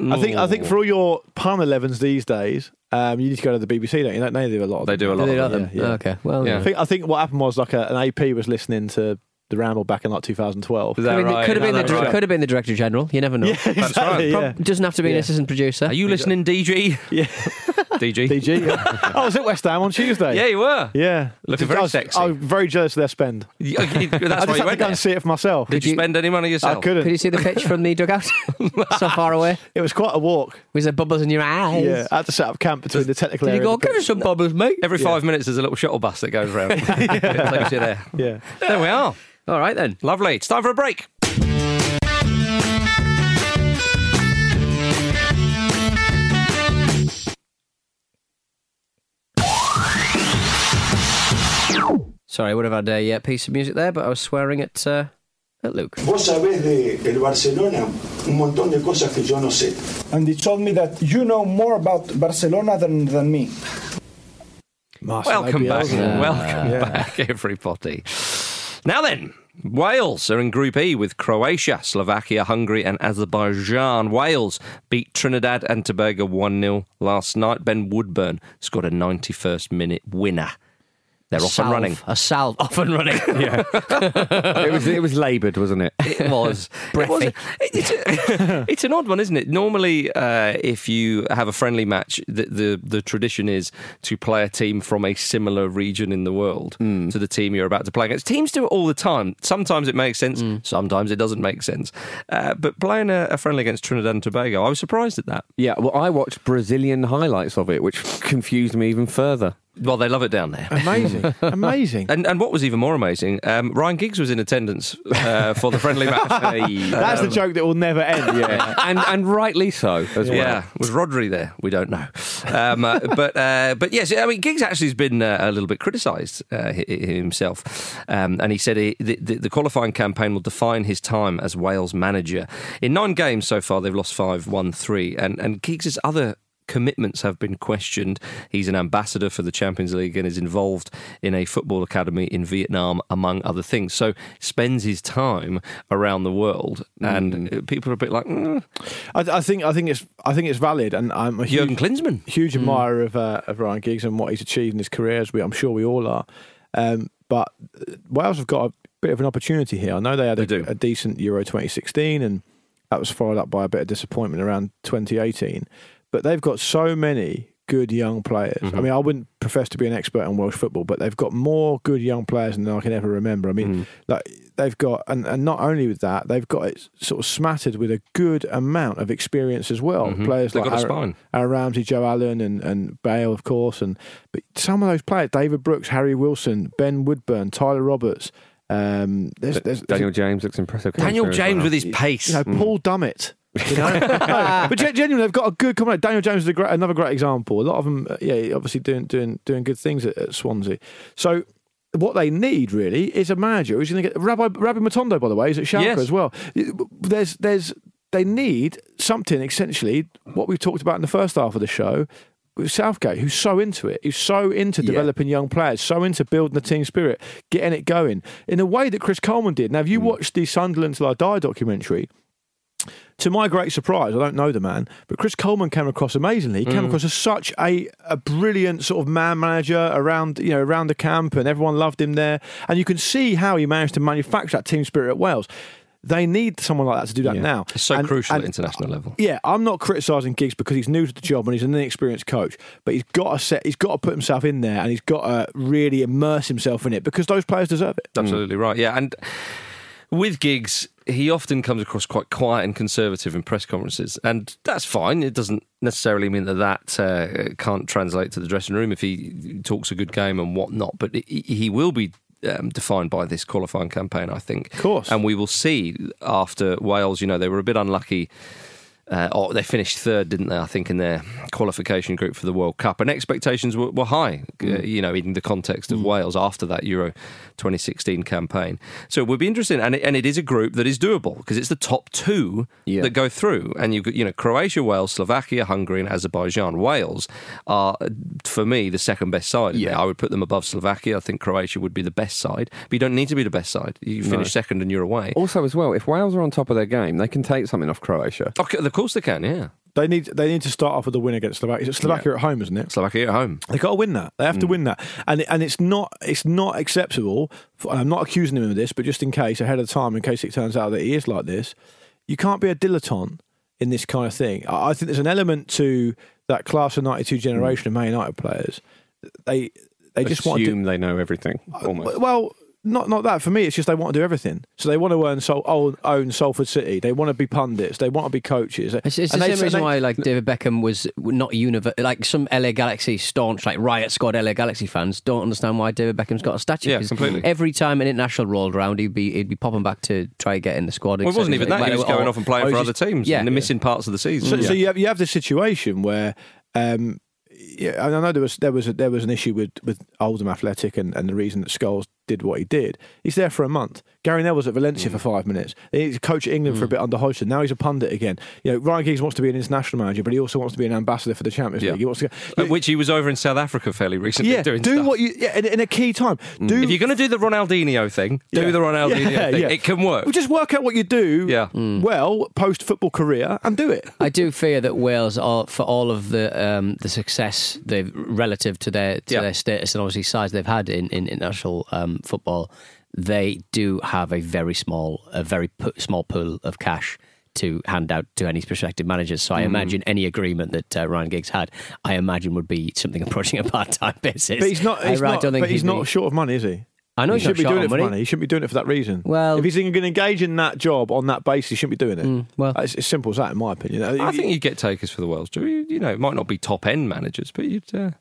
S4: I think I think for all your pun 11s these days, um, you need to go to the BBC. Don't you? They do a lot. Of
S1: They
S4: them.
S1: do a lot
S3: Do they
S1: of them.
S3: them?
S4: yeah.
S3: Okay. Well,
S1: Yeah.
S4: I think I think what happened was like a, an AP was listening to the Ramble back in like 2012.
S1: Is
S3: Could
S1: that
S3: have been,
S1: right?
S3: could have been, the,
S1: right.
S3: could have been the director general. You never know.
S4: Yeah, exactly.
S1: right.
S4: Yeah.
S3: Doesn't have to be an assistant producer.
S1: Are you listening, DG?
S4: yeah.
S1: DG?
S4: DG. Yeah. I was at West Ham on Tuesday.
S1: Yeah, you were.
S4: Yeah.
S1: Looking very
S4: I was,
S1: sexy.
S4: I was very jealous of their spend.
S1: You- oh, you-
S4: I
S1: That's
S4: just
S1: why
S4: had
S1: you
S4: to
S1: went
S4: go and see it for myself.
S1: Did you
S3: you-
S1: spend any money yourself?
S4: I
S1: yourself?
S4: couldn't.
S3: Could you see the pitch from the dugout? so far away.
S4: It was quite a walk.
S3: Was there bubbles in your eyes?
S4: Yeah. I had to set up camp between the technical
S3: Did you
S4: area.
S3: go, give us some bubbles, mate?
S1: Every five minutes, there's a little shuttle bus that goes around. Takes you there.
S4: Yeah.
S1: There we are.
S3: All right, then.
S1: Lovely. It's time for a break.
S3: Sorry, I would have had a uh, piece of music there, but I was swearing at, uh, at Luke.
S6: Vos sabés de el Barcelona un montón de cosas que yo no sé.
S7: and he told me that you know more about Barcelona than, than me.
S4: Marcelo
S1: Welcome back.
S4: Bielsa.
S1: Welcome
S4: Yeah.
S1: back, everybody. Now then, Wales are in Group E with Croatia, Slovakia, Hungary, and Azerbaijan. Wales beat Trinidad and Tobago 1 0 last night. Ben Woodburn scored a 91st minute winner. They're off and running.
S3: A salve off and running.
S2: Yeah, it was it was laboured, wasn't it?
S1: It was. it was
S3: Breathy.
S1: it's, a- it's an odd one, isn't it? Normally, uh, if you have a friendly match, the, the the tradition is to play a team from a similar region in the world to the team you're about to play against. Teams do it all the time. Sometimes it makes sense. Sometimes it doesn't make sense. Uh, but playing a, a friendly against Trinidad and Tobago, I was surprised at that.
S2: Yeah, well, I watched Brazilian highlights of it, which confused me even further.
S1: Well, they love it down there.
S4: Amazing. Amazing.
S1: And, and what was even more amazing, um, Ryan Giggs was in attendance uh, for the friendly match.
S4: That's the joke that will never end.
S2: Yeah, and and rightly so as well.
S1: Yeah, was Rhodri there? We don't know, um, uh, but uh, but yes, I mean Giggs actually has been uh, a little bit criticised uh, hi- hi- himself, um, and he said he, the, the, the qualifying campaign will define his time as Wales manager. In nine games so far, they've lost five, won three, and and Giggs's other commitments have been questioned. He's an ambassador for the Champions League and is involved in a football academy in Vietnam, among other things. So spends his time around the world, and uh, people are a bit like mm,
S4: I, I think I think it's I think it's valid, and I'm a
S1: Jurgen
S4: huge,
S1: Klinsmann.
S4: huge admirer of uh, of Ryan Giggs and what he's achieved in his career. As we, I'm sure we all are. Um, but uh, Wales have got a bit of an opportunity here. I know they had
S1: They
S4: a,
S1: do.
S4: a decent Euro 2016, and that was followed up by a bit of disappointment around 2018. But they've got so many good young players.
S1: Mm-hmm.
S4: I mean, I wouldn't profess to be an expert on Welsh football, but they've got more good young players than I can ever remember. I mean,
S1: Mm.
S4: like they've got, and, and not only with that, they've got it sort of smattered with a good amount of experience as well.
S1: Mhm.
S4: Players
S1: They've
S4: like
S1: got a
S4: Aaron,
S1: spine.
S4: Aaron Ramsey, Joe Allen, and, and Bale, of course. And but some of those players, David Brooks, Harry Wilson, Ben Woodburn, Tyler Roberts. Um, there's, there's,
S2: Daniel James looks impressive.
S1: Daniel James
S2: well.
S1: with his pace.
S4: you know, Paul Dummett. You know? No, but genuinely, they've got a good combination. Daniel James is a great, another great example. A lot of them, uh, yeah, obviously doing doing doing good things at, at Swansea. So. What they need really is a manager who's going to get Rabbi Rabbi Matondo, by the way, is at Schalke
S1: Yes.
S4: as well. There's there's they need something essentially what we've talked about in the first half of the show with Southgate, who's so into it, who's so into
S2: Yeah.
S4: developing young players, so into building the team spirit, getting it going in a way that Chris Coleman did. Now, if you watched the Sunderland Till I Die documentary, to my great surprise, I don't know the man, but Chris Coleman came across amazingly. He came mm. across as such a, a brilliant sort of man manager around you know around the camp, and everyone loved him there. And you can see how he managed to manufacture that team spirit at Wales. They need someone like that to do that
S2: Yeah.
S4: now.
S1: It's so
S4: And-
S1: crucial
S4: and
S1: at international level.
S4: yeah, I'm not criticising Giggs because he's new to the job and he's an inexperienced coach, but he's got to set, he's got to put himself in there and he's got to really immerse himself in it because those players deserve it.
S1: Absolutely right. Yeah, and with Giggs, he often comes across quite quiet and conservative in press conferences, and that's fine. It doesn't necessarily mean that that uh, can't translate to the dressing room if he talks a good game and whatnot. But he will be. Um, defined by this qualifying campaign, I think.
S4: Of course.
S1: And we will see after Wales, you know, they were a bit unlucky Uh, oh, they finished third, didn't they? I think in their qualification group for the World Cup, and expectations were, were high. Uh, you know, in the context of Wales after that Euro 2016 campaign. So it would be interesting, and it, and it is a group that is doable because it's the top two
S2: Yeah.
S1: that go through, and you you know Croatia, Wales, Slovakia, Hungary, and Azerbaijan. Wales are, for me, the second best side.
S2: Yeah.
S1: I would put them above Slovakia. I think Croatia would be the best side, but you don't need to be the best side. You finish second and you're away.
S2: Also, as well, if Wales are on top of their game, they can take something off Croatia.
S1: Okay, of course they can. Yeah,
S4: They need they need to start off with a win against Slovakia. Slovakia at home, isn't it?
S1: Slovakia at home.
S4: They got to win that. They have to mm. win that, and and it's not it's not acceptable. For, I'm not accusing him of this, but just in case, ahead of time, in case it turns out that he is like this, you can't be a dilettante in this kind of thing. I I think there's an element to that class of '92 mm. generation of Man United players. They they just want to.
S2: Assume they know everything. Uh, almost.
S4: Well, not not that for me. It's just they want to do everything. So they want to earn Sol- own, own Salford City. They want to be pundits. They want to be coaches.
S3: It's, it's the
S4: they-
S3: same reason
S4: they-
S3: why, like David Beckham was not a univer- like some LA Galaxy staunch, like riot squad LA Galaxy fans don't understand why David Beckham's got a statue.
S1: Yeah,
S3: 'cause
S1: completely.
S3: Every time an international rolled around, he'd be he'd be popping back to try and get in the squad.
S1: Well, it wasn't even that. He was going off and playing for
S3: he's
S1: other teams
S3: Yeah,
S1: in the missing parts of the season.
S4: So, so you have you have this situation where, um, yeah, I know there was there was a, there was an issue with with Oldham Athletic and, and the reason that Scholes did what he did. He's there for a month. Gary Neville was at Valencia for five minutes. He's a coach at England for a bit under Hodgson. Now he's a pundit again. You know, Ryan Giggs wants to be an international manager, but he also wants to be an ambassador for the Champions
S1: Yeah.
S4: League. He wants to.
S1: Uh, which he was over in South Africa fairly recently
S4: yeah,
S1: doing
S4: do
S1: stuff. Mm.
S4: what you yeah in, in a key time. Do
S1: If you're going to do the Ronaldinho thing, do
S4: Yeah.
S1: the Ronaldinho
S4: Yeah,
S1: thing.
S4: yeah.
S1: It can work.
S4: Well, just work out what you do
S1: Yeah.
S4: well post football career and do it.
S3: I do fear that Wales, are, for all of the um, the success they've relative to their to
S1: Yeah.
S3: their status and obviously size they've had in, in international um, football, they do have a very small, a very pu- small pool of cash to hand out to any prospective managers. So I imagine any agreement that uh, Ryan Giggs had, I imagine would be something approaching a part time basis.
S4: But he's not.
S3: I
S4: He's
S3: don't
S4: not.
S3: think
S4: But he's
S3: he'd
S4: not
S3: be-
S4: short of money, is he?
S3: I know
S4: he
S3: he's not
S4: shouldn't be
S3: short
S4: doing it for
S3: money.
S4: money. He shouldn't be doing it for that reason.
S3: Well-
S4: if he's going to engage in that job on that basis, he shouldn't be doing it.
S3: well-
S4: it's as simple as that, in my opinion.
S1: I think you get takers for the Welsh. You? You know, it might not be top end managers, but you'd. Uh,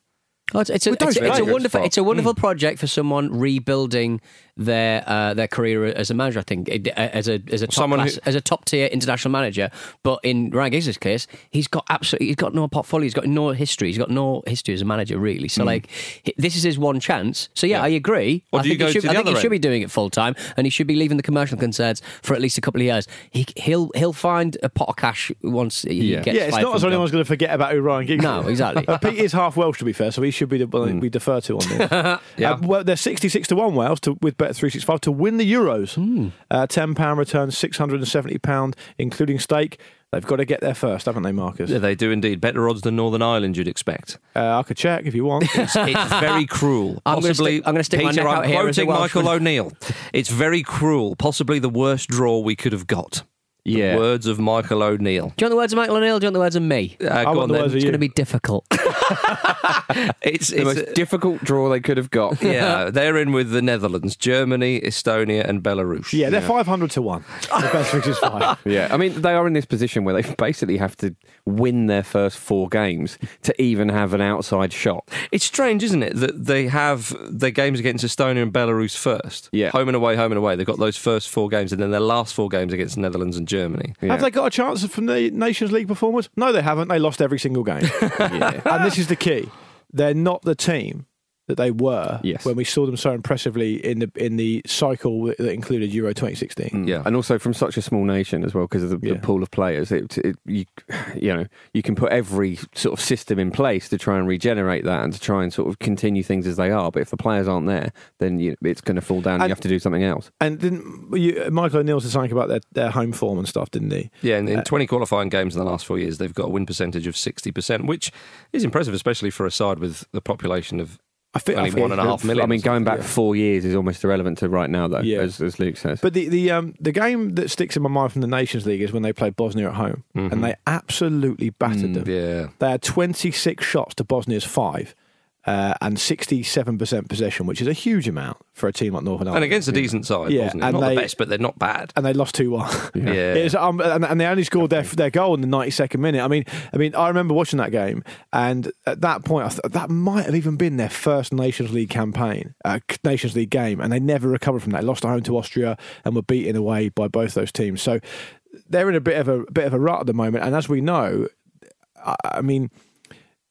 S3: Oh, it's, it's, a, it's, a- it's a wonderful it's a wonderful project for someone rebuilding their uh, their career as a manager. I think as a as a top
S1: Someone
S3: class,
S1: who-
S3: as a top tier international manager. But in Ryan Giggs' case, he's got absolutely he's got no portfolio. He's got no history. He's got no history as a manager really. So like this is his one chance. So yeah, I agree.
S1: Or
S3: I
S1: do you
S3: think he
S1: go
S3: should,
S1: to
S3: I
S1: the
S3: think he should be doing it full time, and he should be leaving the commercial concerns for at least a couple of years. He he'll he'll find a pot of cash once he
S2: Yeah.
S3: gets.
S4: yeah, it's
S3: fired
S4: not as
S3: from
S4: though anyone's going to forget about who Ryan Giggs
S3: No,
S4: is.
S3: exactly.
S4: Uh, Pete is half Welsh, to be fair, so he should be the one we defer to on this.
S1: Yeah.
S4: Uh, well, they're 66 to 1 Wales to, with Bet365 to win the Euros. Uh, £10 return, £670, including stake. They've got to get there first, haven't they, Marcus?
S1: yeah, they do indeed. Better odds than Northern Ireland, you'd expect.
S4: Uh, I could check if you want.
S1: It's, it's very cruel.
S3: I'm gonna
S1: Possibly,
S3: stick- I'm gonna stick my
S1: Peter,
S3: neck
S1: I'm
S3: here
S1: quoting Michael O'Neill. It's very cruel. Possibly the worst draw we could have got.
S2: Yeah.
S1: The words of Michael O'Neill.
S3: Do you want the words of Michael O'Neill? Do you want the words of me?
S1: Uh,
S4: I
S1: go
S4: want
S1: on
S4: the
S1: then.
S4: words of
S3: It's going to be difficult.
S1: It's,
S2: The
S1: it's
S2: most difficult draw they could have got.
S1: yeah, they're in with the Netherlands, Germany, Estonia, and Belarus.
S4: yeah, they're 500 to 1. The best fix is five.
S2: Yeah, I mean they are in this position where they basically have to win their first four games to even have an outside shot.
S1: It's strange, isn't it, that they have their games against Estonia and Belarus first.
S2: Yeah.
S1: Home and away, home and away. They've got those first four games, and then their last four games against Netherlands and Germany.
S2: Yeah.
S4: Have they got a chance from the Nations League performance? No, they haven't. They lost every single game.
S2: Yeah.
S4: and this is the key. They're not the team that they were
S2: Yes.
S4: when we saw them so impressively in the in the cycle that included Euro 2016. Mm.
S1: Yeah.
S2: and also from such a small nation as well because of the,
S4: Yeah.
S2: the pool of players. It, it, you, you know, you can put every sort of system in place to try and regenerate that and to try and sort of continue things as they are. But if the players aren't there, then you, it's going to fall down. and
S4: And-
S2: you have to do something else.
S4: And didn't you, Michael O'Neill said something about their, their home form and stuff, didn't he?
S1: Yeah, in, in 20 qualifying games in the last four years, they've got a win percentage of 60%, which is impressive, especially for a side with the population of
S4: I think,
S1: only
S4: I think
S1: one and a half million.
S2: I mean, going back four years is almost irrelevant to right now, though.
S4: Yeah.
S2: As, as Luke says.
S4: But the the um the game that sticks in my mind from the Nations League is when they played Bosnia at home, and they absolutely battered them.
S1: Yeah.
S4: They had 26 shots to Bosnia's five, uh, and 67% possession, which is a huge amount for a team like Northern Ireland.
S1: And against a decent side,
S4: Yeah,
S1: wasn't it?
S4: and
S1: Not
S4: they-
S1: the best, but they're not bad.
S4: and they lost two one.
S1: Yeah.
S4: It's, um, and, and they only scored their their goal in the ninety second minute. I mean, I mean, I remember watching that game, and at that point, I th- that might have even been their first Nations League campaign, uh, Nations League game, and they never recovered from that. They lost at home to Austria and were beaten away by both those teams. So they're in a bit of a bit of a rut at the moment, and as we know, I, I mean,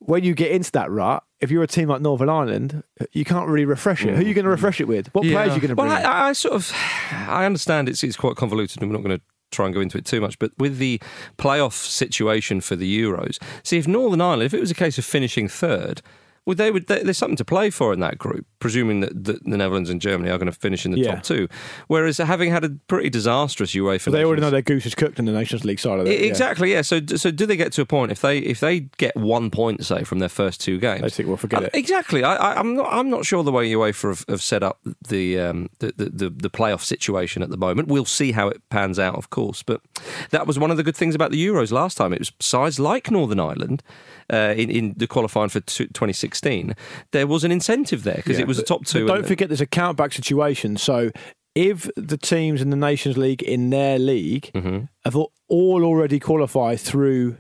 S4: when you get into that rut, if you're a team like Northern Ireland, you can't really refresh it. Who are you going to mm. refresh it with? What players are you going to bring?
S1: Well. I, I sort of, I understand it's it's quite convoluted, and we're not going to try and go into it too much. But with the playoff situation for the Euros, see if Northern Ireland, if it was a case of finishing third. Well, they would. They, there's something to play for in that group, presuming that, that the Netherlands and Germany are going to finish in the
S4: Yeah.
S1: top two. Whereas having had a pretty disastrous UEFA,
S4: But they already know their goose is cooked in the Nations League side of it.
S1: Exactly, yeah. So, so do they get to a point if they if they get one point, say, from their first two games?
S4: They think, well, forget
S1: Uh,
S4: it.
S1: Exactly. I, I, I'm not. I'm not sure the way UEFA have, have set up the, um, the, the the the playoff situation at the moment. We'll see how it pans out, of course. But that was one of the good things about the Euros last time. It was sides like Northern Ireland uh, in in the qualifying for t- 2016. There was an incentive there because
S4: Yeah,
S1: it was a top two.
S4: But don't
S1: and-
S4: forget, there's a countback situation. So if the teams in the Nations League in their league
S1: Mm-hmm.
S4: have all all already qualified through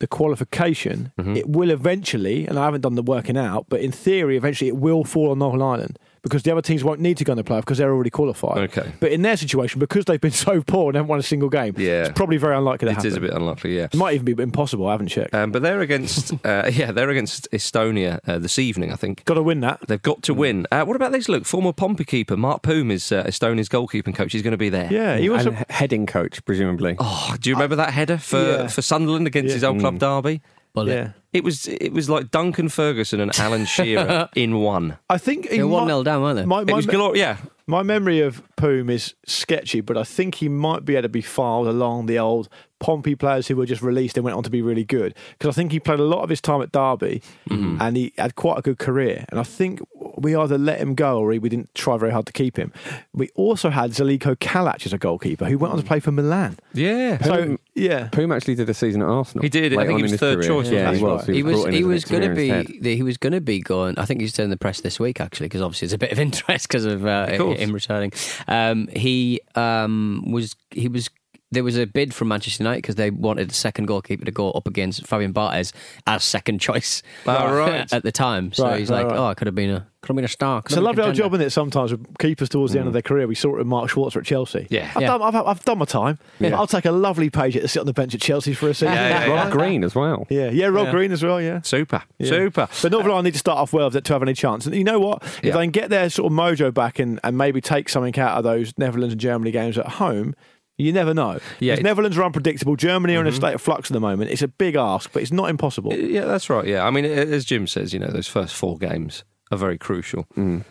S4: the qualification,
S1: Mm-hmm.
S4: it will eventually, and I haven't done the working out, but in theory, eventually it will fall on Northern Ireland because the other teams won't need to go in the playoff because they're already qualified.
S1: Okay.
S4: But in their situation, because they've been so poor and haven't won a single game,
S1: Yeah.
S4: it's probably very unlikely to
S1: It
S4: happen.
S1: is a bit unlikely, yeah.
S4: It might even be impossible. I haven't checked.
S1: Um, but they're against, uh, yeah, they're against Estonia uh, this evening, I think.
S4: Got to win that.
S1: They've got to win. Uh, what about this? Look, former Pompey keeper Mark Poom is uh, Estonia's goalkeeping coach. He's going to be there.
S4: Yeah, he was.
S2: and
S4: a-
S2: heading coach, presumably.
S1: Oh, do you remember that header for,
S4: Yeah.
S1: for Sunderland against
S4: Yeah.
S1: his old club Derby?
S3: Bullet.
S4: yeah.
S1: It was it was like Duncan Ferguson and Alan shearer in one.
S4: I think he
S3: They were 1 0 down, weren't they?
S4: My,
S1: It
S4: my,
S1: was galore. Yeah,
S4: My memory of Poom is sketchy, but I think he might be able to be filed along the old Pompey players who were just released and went on to be really good. Because I think he played a lot of his time at Derby
S1: Mm-hmm.
S4: and he had quite a good career. And I think we either let him go or we didn't try very hard to keep him. We also had Zeljko Kalac as a goalkeeper who went on to play for Milan.
S1: yeah.
S4: So, yeah.
S2: Poom actually did a season at Arsenal.
S1: He did. I think he was third
S2: career.
S1: choice,
S2: Yeah,
S4: wasn't
S2: he
S4: he?
S2: was.
S3: he was he
S2: as an
S3: was going to be
S2: experienced head.
S3: the, he was going to be going. I think he's still in the press this week actually because obviously it's a bit of interest because of, uh,
S1: course.
S3: him returning. Um, he um, was he was. There was a bid from Manchester United because they wanted a second goalkeeper to go up against Fabian Barthez as second choice
S1: Ah, right.
S3: at the time. So
S4: Right,
S3: he's
S4: right,
S3: like,
S4: right.
S3: oh, I could have been a could have been a star. could
S4: It's a lovely old job, isn't it? Sometimes with keepers towards the end of their career. We saw it with Mark Schwarzer at Chelsea.
S1: Yeah.
S4: I've,
S3: Yeah.
S4: Done, I've, I've done my time. I'll take a lovely page to sit on the bench at Chelsea for a season.
S1: Yeah, yeah,
S2: Rob Green as well.
S4: Yeah, yeah, Rob Green as well. Yeah,
S1: Super,
S4: Yeah.
S1: super.
S4: But Northern Ireland need to start off well to have any chance. And you know what? If
S1: Yeah.
S4: they can get their sort of mojo back and, and maybe take something out of those Netherlands and Germany games at home, you never know.
S1: Yeah, Mm-hmm.
S4: Netherlands are unpredictable. Germany are in a state of flux at the moment. It's a big ask, but it's not impossible.
S1: Yeah, that's right. Yeah, I mean, as Jim says, you know, those first four games are very crucial.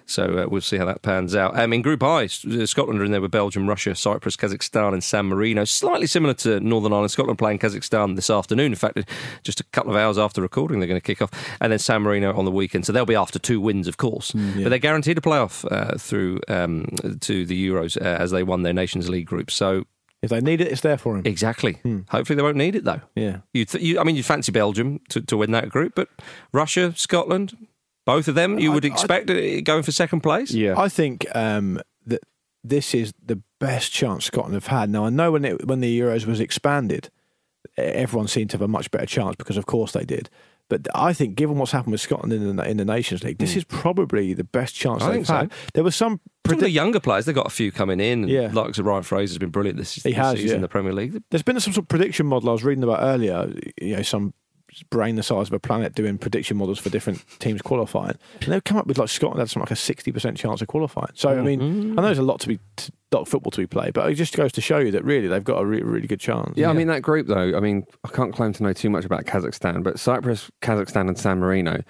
S1: So uh, we'll see how that pans out. Um, in Group I, uh, Scotland are in there with Belgium, Russia, Cyprus, Kazakhstan, and San Marino. Slightly similar to Northern Ireland. Scotland playing Kazakhstan this afternoon. In fact, just a couple of hours after recording, they're going to kick off, and then San Marino on the weekend. So they'll be after two wins, of course, but they're guaranteed a playoff uh, through um, to the Euros uh, as they won their Nations League group. So
S4: If they need it, it's there for them.
S1: exactly. Hopefully, they won't need it though.
S4: Yeah.
S1: You, th- you, I mean, you fancy Belgium to, to win that group, but Russia, Scotland, both of them, you would
S4: I- I-
S1: expect uh, going for second place.
S2: Yeah.
S4: I think um, that this is the best chance Scotland have had. Now I know when it, when the Euros was expanded, everyone seemed to have a much better chance because of course they did. But I think, given what's happened with Scotland in the, in the Nations League, this is probably the best chance
S1: Mm. I
S4: they've
S1: think so.
S4: had. There was some
S1: Some of the younger players, they've got a few coming in.
S4: Yeah.
S1: Like Ryan Fraser's been brilliant this,
S4: He
S1: this
S4: has,
S1: season
S4: yeah.
S1: in the Premier League.
S4: There's been some sort of prediction model I was reading about earlier. You know, some brain the size of a planet doing prediction models for different teams qualifying, and they've come up with like Scotland had something like a sixty percent chance of qualifying. So I mean, I know there's a lot to be t- lot of football to be played, but it just goes to show you that really they've got a re- really good chance.
S2: Yeah, I mean that group though. I mean, I can't claim to know too much about Kazakhstan, but Cyprus, Kazakhstan, and San Marino.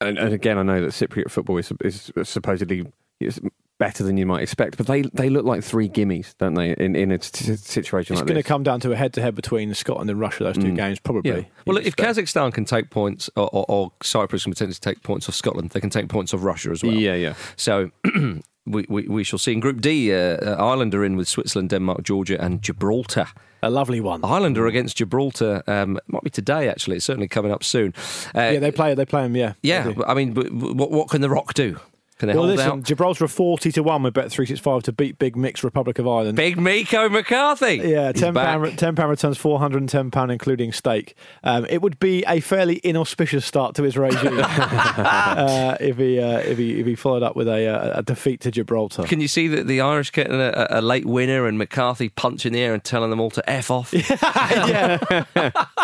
S2: And, and again, I know that Cypriot football is, is supposedly is better than you might expect, but they they look like three gimmies, don't they? In in a t- situation
S4: It's
S2: like
S4: going to come down to a head-to-head between Scotland and Russia. Those two games, probably.
S1: Yeah. Well,
S4: You'd
S1: if
S4: expect.
S1: Kazakhstan can take points, or, or, or Cyprus can potentially take points off Scotland, they can take points off Russia as well.
S2: Yeah, yeah.
S1: So we, we, we shall see. In Group D, uh, uh, Ireland are in with Switzerland, Denmark, Georgia, and Gibraltar.
S4: a lovely one.
S1: Ireland are against Gibraltar. Um, might be today, actually. It's certainly coming up soon. Uh,
S4: yeah, they play. They play them. Yeah,
S1: yeah,
S4: they do.
S1: but, I mean, what, what can the Rock do? Can they
S4: Well,
S1: hold
S4: listen,
S1: out?
S4: Gibraltar are 40 to 1 with Bet365 to beat Big Mick's Republic of Ireland.
S1: Big Miko McCarthy.
S4: Yeah, ten
S1: back.
S4: pound. Ten pound returns four hundred and ten pound, including stake. Um, it would be a fairly inauspicious start to his regime uh, if he uh, if he if he followed up with a, uh, a defeat to Gibraltar.
S1: Can you see that the Irish getting a, a late winner and McCarthy punching the air and telling them all to f off?
S4: yeah,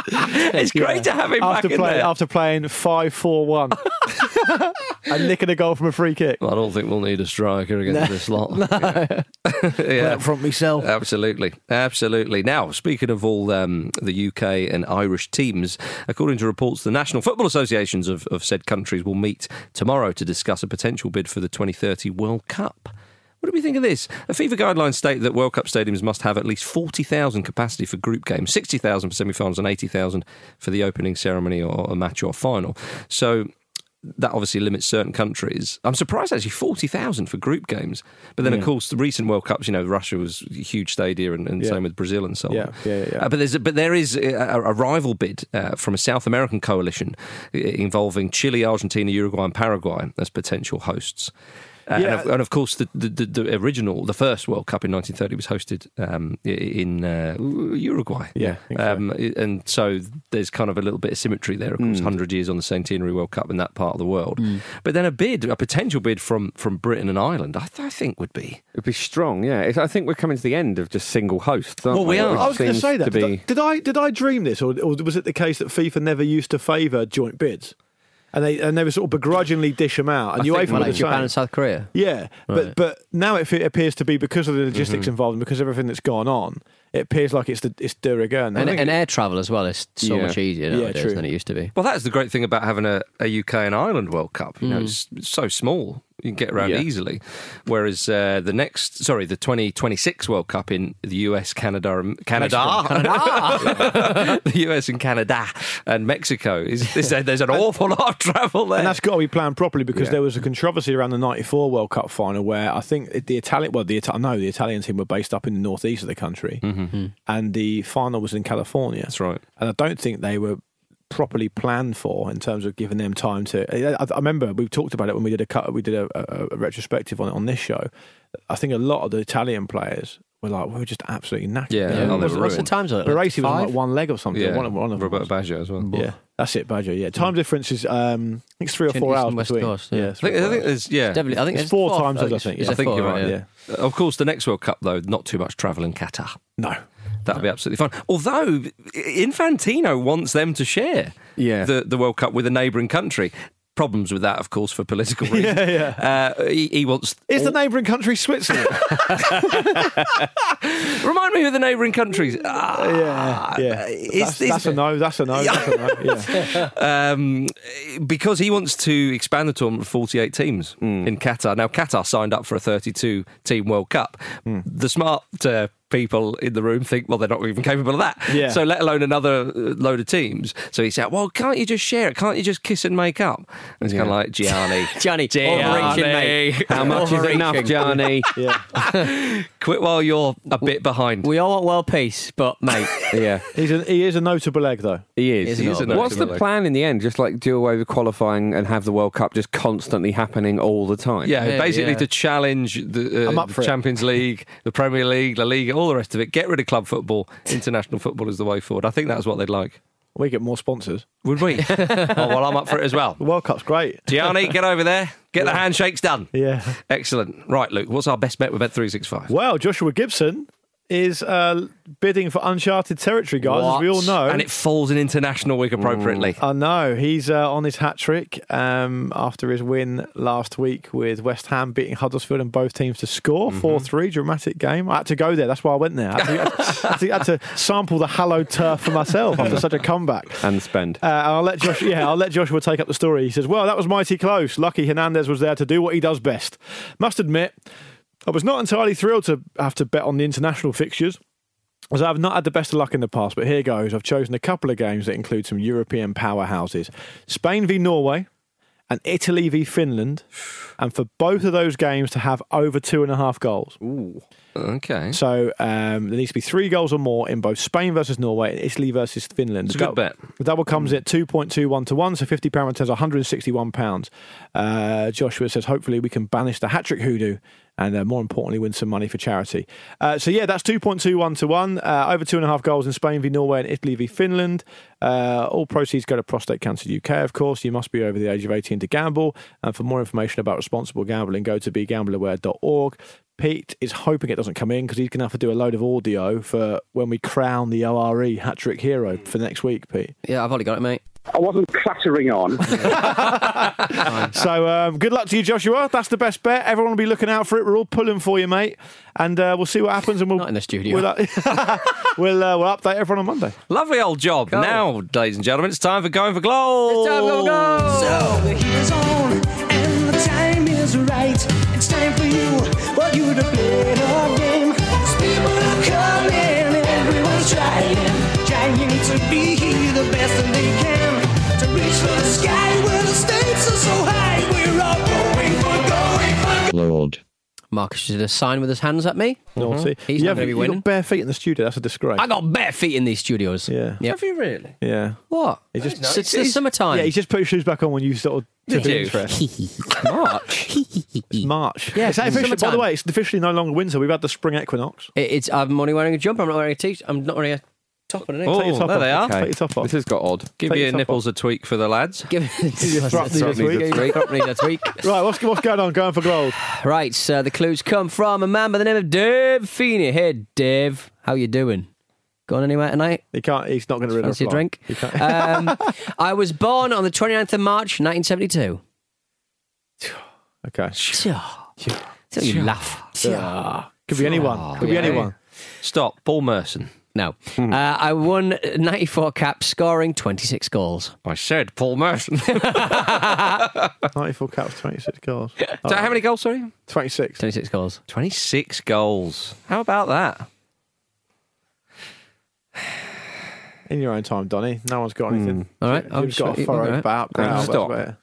S1: it's great to have him
S4: after
S1: back there.
S4: after playing five four one and nicking a goal from a free kick.
S1: I don't think we'll need a striker against this lot. Yeah. yeah.
S4: Up front myself.
S1: Absolutely, absolutely. Now, speaking of all um, the UK and Irish teams, according to reports, the national football associations of, of said countries will meet tomorrow to discuss a potential bid for the 2030 World Cup. What do we think of this? The FIFA guidelines state that World Cup stadiums must have at least 40,000 capacity for group games, 60,000 for semi finals, and 80,000 for the opening ceremony or a match or final. So that obviously limits certain countries. I'm surprised actually 40,000 for group games. But then, of course, the recent World Cups, you know, Russia was a huge stadia and, and
S4: Yeah.
S1: same with Brazil and so on.
S4: Yeah, yeah, yeah.
S1: Uh, but, there's a, but there is a, a rival bid uh, from a South American coalition involving Chile, Argentina, Uruguay, and Paraguay as potential hosts. Uh,
S4: Yeah.
S1: and, of, and of course, the, the, the, the original, the first World Cup in 1930 was hosted um, in uh, Uruguay.
S4: Yeah, I think so.
S1: um, and so there's kind of a little bit of symmetry there. Of course, 100 years on the centenary World Cup in that part of the world. But then a bid, a potential bid from, from Britain and Ireland, I, th- I think would be.
S2: It'd be strong, yeah. It's, I think we're coming to the end of just single hosts. Aren't
S1: Well, we are.
S4: I was going to say that.
S2: To
S4: Did, I, did I did I dream this, or, or was it the case that FIFA never used to favour joint bids, and they and they would sort of begrudgingly dish them out, and
S1: I
S4: UEFA
S1: think
S4: were
S3: like
S4: the
S3: Japan
S4: same.
S3: and South Korea.
S4: Yeah, but
S3: Right.
S4: but now it, appears to be because of the logistics
S1: Mm-hmm.
S4: involved and because of everything that's gone on. It appears like it's the it's de rigueur.
S3: And, and air travel as well is so
S2: Yeah.
S3: much easier nowadays
S4: true.
S3: than it used to be.
S1: Well, that's the great thing about having a, a UK and Ireland World Cup. You know, it's, it's so small. You can get around
S2: Yeah.
S1: easily. Whereas uh, the next, sorry, the 2026 World Cup in the US, Canada, and Canada, the US and Canada and Mexico is there's, there's an awful lot of travel there.
S4: and that's got to be planned properly because
S2: Yeah.
S4: there was a controversy around the '94 World Cup final where I think the Italian, well, the Ita- no, the Italian team were based up in the northeast of the country, and the final was in California.
S1: Mm-hmm. That's right.
S4: and I don't think they were properly planned for in terms of giving them time to. I, I remember we talked about it when we did a cut, we did a, a, a retrospective on it on this show. I think a lot of the Italian players were like, we were just absolutely knackered.
S1: Yeah,
S4: They
S1: yeah.
S4: were-
S1: Oh,
S3: what's, what's the
S1: ruined.
S3: times on it? Like
S4: was on like one leg or something.
S1: Yeah,
S4: One, of- one of
S1: Roberto
S4: was.
S1: Baggio as well.
S4: Yeah, that's it, Badger. Yeah, time difference is um, I think it's three or four
S3: East
S4: hours
S3: West
S4: between.
S3: Coast, yeah.
S1: I think, I think
S4: hours.
S1: there's yeah.
S3: Definitely, I think
S4: It's
S3: it's
S4: four
S3: four-
S4: times as I think.
S3: is
S4: I
S1: think
S3: four,
S1: you're right,
S4: yeah.
S1: Of course, the next World Cup though, not too much travel in Qatar.
S4: No,
S1: That'll be absolutely fine. Although Infantino wants them to share
S2: Yeah.
S1: the, the World Cup with a neighbouring country. Problems with that, of course, for political reasons.
S4: yeah,
S1: Uh, he, he wants.
S4: Is the neighbouring country Switzerland?
S1: Remind me of the neighbouring countries.
S4: yeah, yeah.
S1: is
S4: That's,
S1: this-
S4: that's a no. That's a no. That's a no. Yeah.
S1: um, because he wants to expand the tournament to 48 teams in Qatar. Now, Qatar signed up for a 32 team World Cup. The smart uh, people in the room think, well, they're not even capable of that.
S4: Yeah.
S1: So, let alone another uh, load of teams. So he said, well, can't you just share it? Can't you just kiss and make up? And it's kind of like, Gianni.
S3: Johnny, overreaching, mate.
S2: how much is enough,
S3: Overreaching.
S2: Johnny?
S4: yeah.
S1: Quit while you're a bit behind.
S3: We all want world peace, but mate,
S2: yeah,
S4: He's a, he is a notable egg, though.
S2: he is.
S3: Is he is a
S2: What's the
S1: notable.
S2: plan in the end? Just like do away with qualifying and have the World Cup just constantly happening all the time.
S1: Yeah,
S3: Maybe,
S1: basically
S3: yeah.
S1: to challenge the,
S4: I'm
S1: uh,
S4: up
S1: the. Champions League, the Premier League, the League, all the rest of it. Get rid of club football. International football is the way forward. I think that's what they'd like.
S4: We get more sponsors.
S1: Would we? oh, well, I'm up for it as well.
S4: The World Cup's great.
S1: Gianni, get over there. Get the handshakes done.
S4: Yeah.
S1: Excellent. Right, Luke, what's our best bet with Bet365?
S4: Well, Joshua Gibson is uh, bidding for uncharted territory, guys, as we all know.
S1: And it falls in international week appropriately.
S4: I know he's uh, on his hat trick um, after his win last week with West Ham beating Huddersfield and both teams to score
S1: Mm-hmm.
S4: 4 3. Dramatic game. I had to go there. That's why I went there. I had to, I had to, I had to sample the hallowed turf for myself after such a comeback.
S2: and spend.
S4: Uh, I'll let Josh. Yeah, I'll let Joshua take up the story. He says, "Well, that was mighty close. Lucky Hernandez was there to do what he does best. Must admit, I was not entirely thrilled to have to bet on the international fixtures." As I've not had the best of luck in the past, but here goes. I've chosen a couple of games that include some European powerhouses Spain v Norway and Italy v Finland, and for both of those games to have over two and a half goals. Ooh.
S1: Okay.
S4: So um, there needs to be three goals or more in both Spain versus Norway and Italy versus Finland.
S1: It's a
S4: The
S1: good bet.
S4: The double comes at 2.21 to 1, so 50 pound returns £161. Uh, Joshua says, hopefully we can banish the hat trick hoodoo and uh, more importantly, win some money for charity. Uh, so yeah, that's 2.21 to 1. Uh, over two and a half goals in Spain v Norway and Italy v Finland. Uh, all proceeds go to Prostate Cancer UK, of course. You must be over the age of 18 to gamble. And for more information about responsible gambling, go to begambleaware.org. Pete is hoping it doesn't come in because he's going to have to do a load of audio for when we crown the ORE hat trick hero for next week, Pete.
S3: Yeah, I've already got it, mate.
S8: I wasn't clattering on.
S4: So um, good luck to you, Joshua. That's the best bet. Everyone will be looking out for it. We're all pulling for you, mate, and uh, we'll see what happens. And we'll
S3: Not in the studio.
S4: We'll, uh, we'll, uh, we'll update everyone on Monday.
S1: Lovely old job. Now, ladies and gentlemen, it's time for Going for Gold.
S9: So the heat is on and the time is right. It's time for you, for you to play the game. 'Cause people are coming, everyone's trying, trying to be the best so high. We're all going for, going for.
S10: Lord.
S3: Marcus did a sign with his hands at me.
S4: Naughty. Mm-hmm.
S3: He's
S4: you
S3: not
S4: have,
S3: gonna be
S4: you've
S3: winning.
S4: got bare feet in the studio. That's a disgrace.
S3: I got bare feet in these studios.
S4: Yeah.
S3: Yep.
S1: Have you really?
S4: Yeah.
S3: What?
S4: He just,
S3: It's, it's the summertime.
S4: yeah, he just put his shoes back on when you sort of took
S1: Did you?
S4: interest.
S3: March.
S4: It's March.
S3: Yeah,
S4: it's
S3: it's
S4: officially, by the way, it's officially no longer winter. We've had the spring equinox.
S3: It- it's. I'm only wearing a jumper. I'm not wearing a t. I'm not wearing a top underneath.
S1: Oh,
S4: Take your top
S1: there
S4: off.
S1: they are.
S4: Take your top off.
S2: This has got odd.
S1: Give
S4: Take
S1: your
S4: your top
S1: nipples a tweak for the lads.
S3: Give
S4: Your throat needs a
S2: Throat needs a
S4: tweak.
S2: tweak.
S3: Throat needs a tweak.
S4: Right, what's, what's going on? Going for gold.
S3: Right, so the clues come from a man by the name of Dave Feeney. Hey, Dave, how you doing? Going anywhere tonight?
S4: He can't. He's not going to
S3: Fancy a drink? Um, I was born on the 29th of March, 1972.
S4: okay.
S3: So you laugh.
S4: Could be anyone. Could be anyone.
S1: Stop. Paul Merson.
S3: No.
S4: Hmm.
S3: Uh, I won 94 caps, scoring 26 goals.
S1: I said Paul Merson.
S4: 94 caps, 26 goals.
S1: so how many goals, sorry?
S4: 26.
S3: 26 goals.
S1: 26 goals. How about that?
S4: In your own time, Donny. No one's got anything.
S3: All right, I'm
S4: You've got
S3: sure-
S4: a furrowed
S3: all right.
S4: bow.
S2: Stop.
S4: that's about it.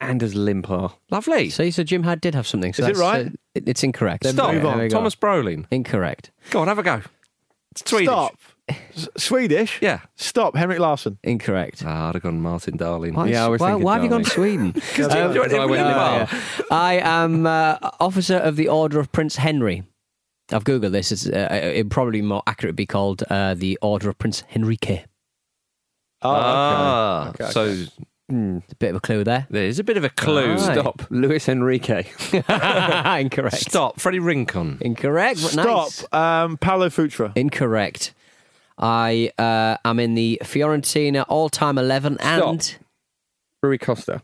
S2: Anders Limpar.
S1: Lovely.
S3: See, so Jim Had did have something. So
S4: Is it right?
S3: uh, it- it's incorrect.
S1: Stop.
S4: move on.
S3: There.
S1: Thomas Brolin.
S3: Incorrect.
S1: Go on, have a go. It's Swedish.
S4: Stop. S- Swedish?
S1: Yeah.
S4: Stop. Henrik Larsson.
S3: Incorrect.
S1: Ah, I'd have gone Martin Dahlin.
S3: Why,
S2: Yeah, I was
S3: why,
S2: thinking
S3: why have you gone
S2: Dahlin.
S3: Sweden?
S1: Because
S3: Um,
S1: you went in really
S3: yeah,
S1: far.
S3: yeah. I am uh, officer of the Order of Prince Henry. I've googled this. It's, uh, it probably more accurate be called uh, the Order of Prince Henrique.
S4: Oh,
S1: ah,
S4: okay. Okay,
S1: so
S4: okay.
S3: It's a bit of a clue there.
S1: there's a bit of a clue.
S3: Aye.
S2: Stop. Luis Enrique.
S3: Incorrect.
S1: Stop. Freddie Rincon.
S3: Incorrect. But
S4: Stop.
S3: nice.
S4: Um, Paulo Futre.
S3: Incorrect. I uh, am in the Fiorentina all-time eleven and
S2: Rui Costa.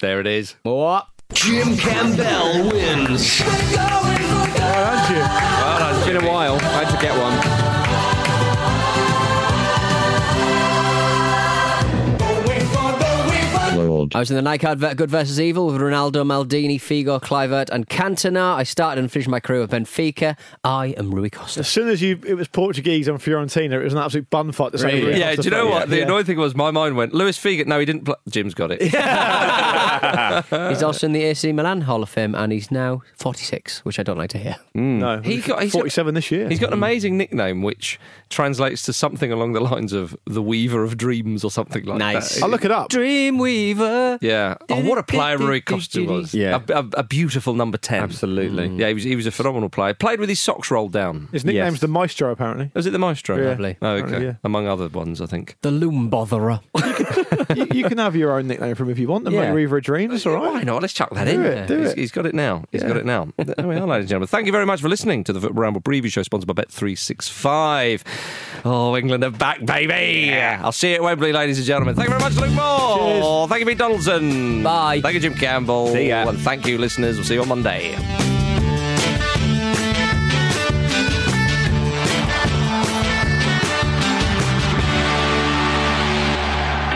S1: There it is.
S3: what?
S9: Jim Campbell wins.
S2: I
S3: was in the Nike advert Good versus Evil with Ronaldo, Maldini, Figo, Kluivert, and Cantona. I started and finished my career with Benfica. I am Rui Costa.
S4: As soon as you, it was Portuguese and Fiorentina, it was an absolute bun fight.
S3: Really?
S1: Yeah,
S4: Costa
S1: do you know
S4: first.
S1: what? The
S4: Yeah.
S1: annoying thing was my mind went, Luis Figo. No, he didn't play. Jim's got it.
S3: He's also in the AC Milan Hall of Fame, and he's now 46, which I don't like to hear. Mm.
S4: No,
S1: He got- he's got-
S4: 47 this year.
S1: He's got an mm. amazing nickname which translates to something along the lines of the Weaver of Dreams or something like
S3: Nice.
S1: that.
S4: I'll look it up.
S3: Dreamweaver.
S1: Yeah. Oh, what a player Rui Costa was.
S2: Yeah.
S1: A, a, a beautiful number 10.
S2: Absolutely. Mm.
S1: Yeah, he was, he was a phenomenal player. Played with his socks rolled down.
S4: His nickname's
S2: Yes.
S4: the Maestro, apparently.
S1: Was it the Maestro?
S4: Yeah.
S3: Lovely.
S1: Oh, okay.
S4: Yeah.
S1: Among other ones, I think.
S3: The Loom Botherer.
S4: you, you can have your own nickname from him if you want. The
S3: Yeah.
S4: Weaver of Dreams, it's all right.
S1: Why not? Let's chuck that
S4: Do
S1: in.
S4: it, do
S1: he's,
S4: it.
S1: he's got it now. He's
S4: Yeah.
S1: got it now. There we are, ladies and gentlemen. Thank you very much for listening to the Football Ramble Preview Show, sponsored by Bet365. Oh, England are back, baby. I'll see you at Wembley, ladies and gentlemen. Thank you very much, Luke Moore. Thank you, Pete Donaldson.
S3: Bye.
S1: Thank you, Jim Campbell.
S2: See ya.
S1: And thank you, listeners. We'll see you on Monday.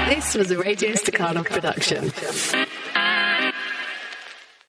S11: This was a Radio Staccato production.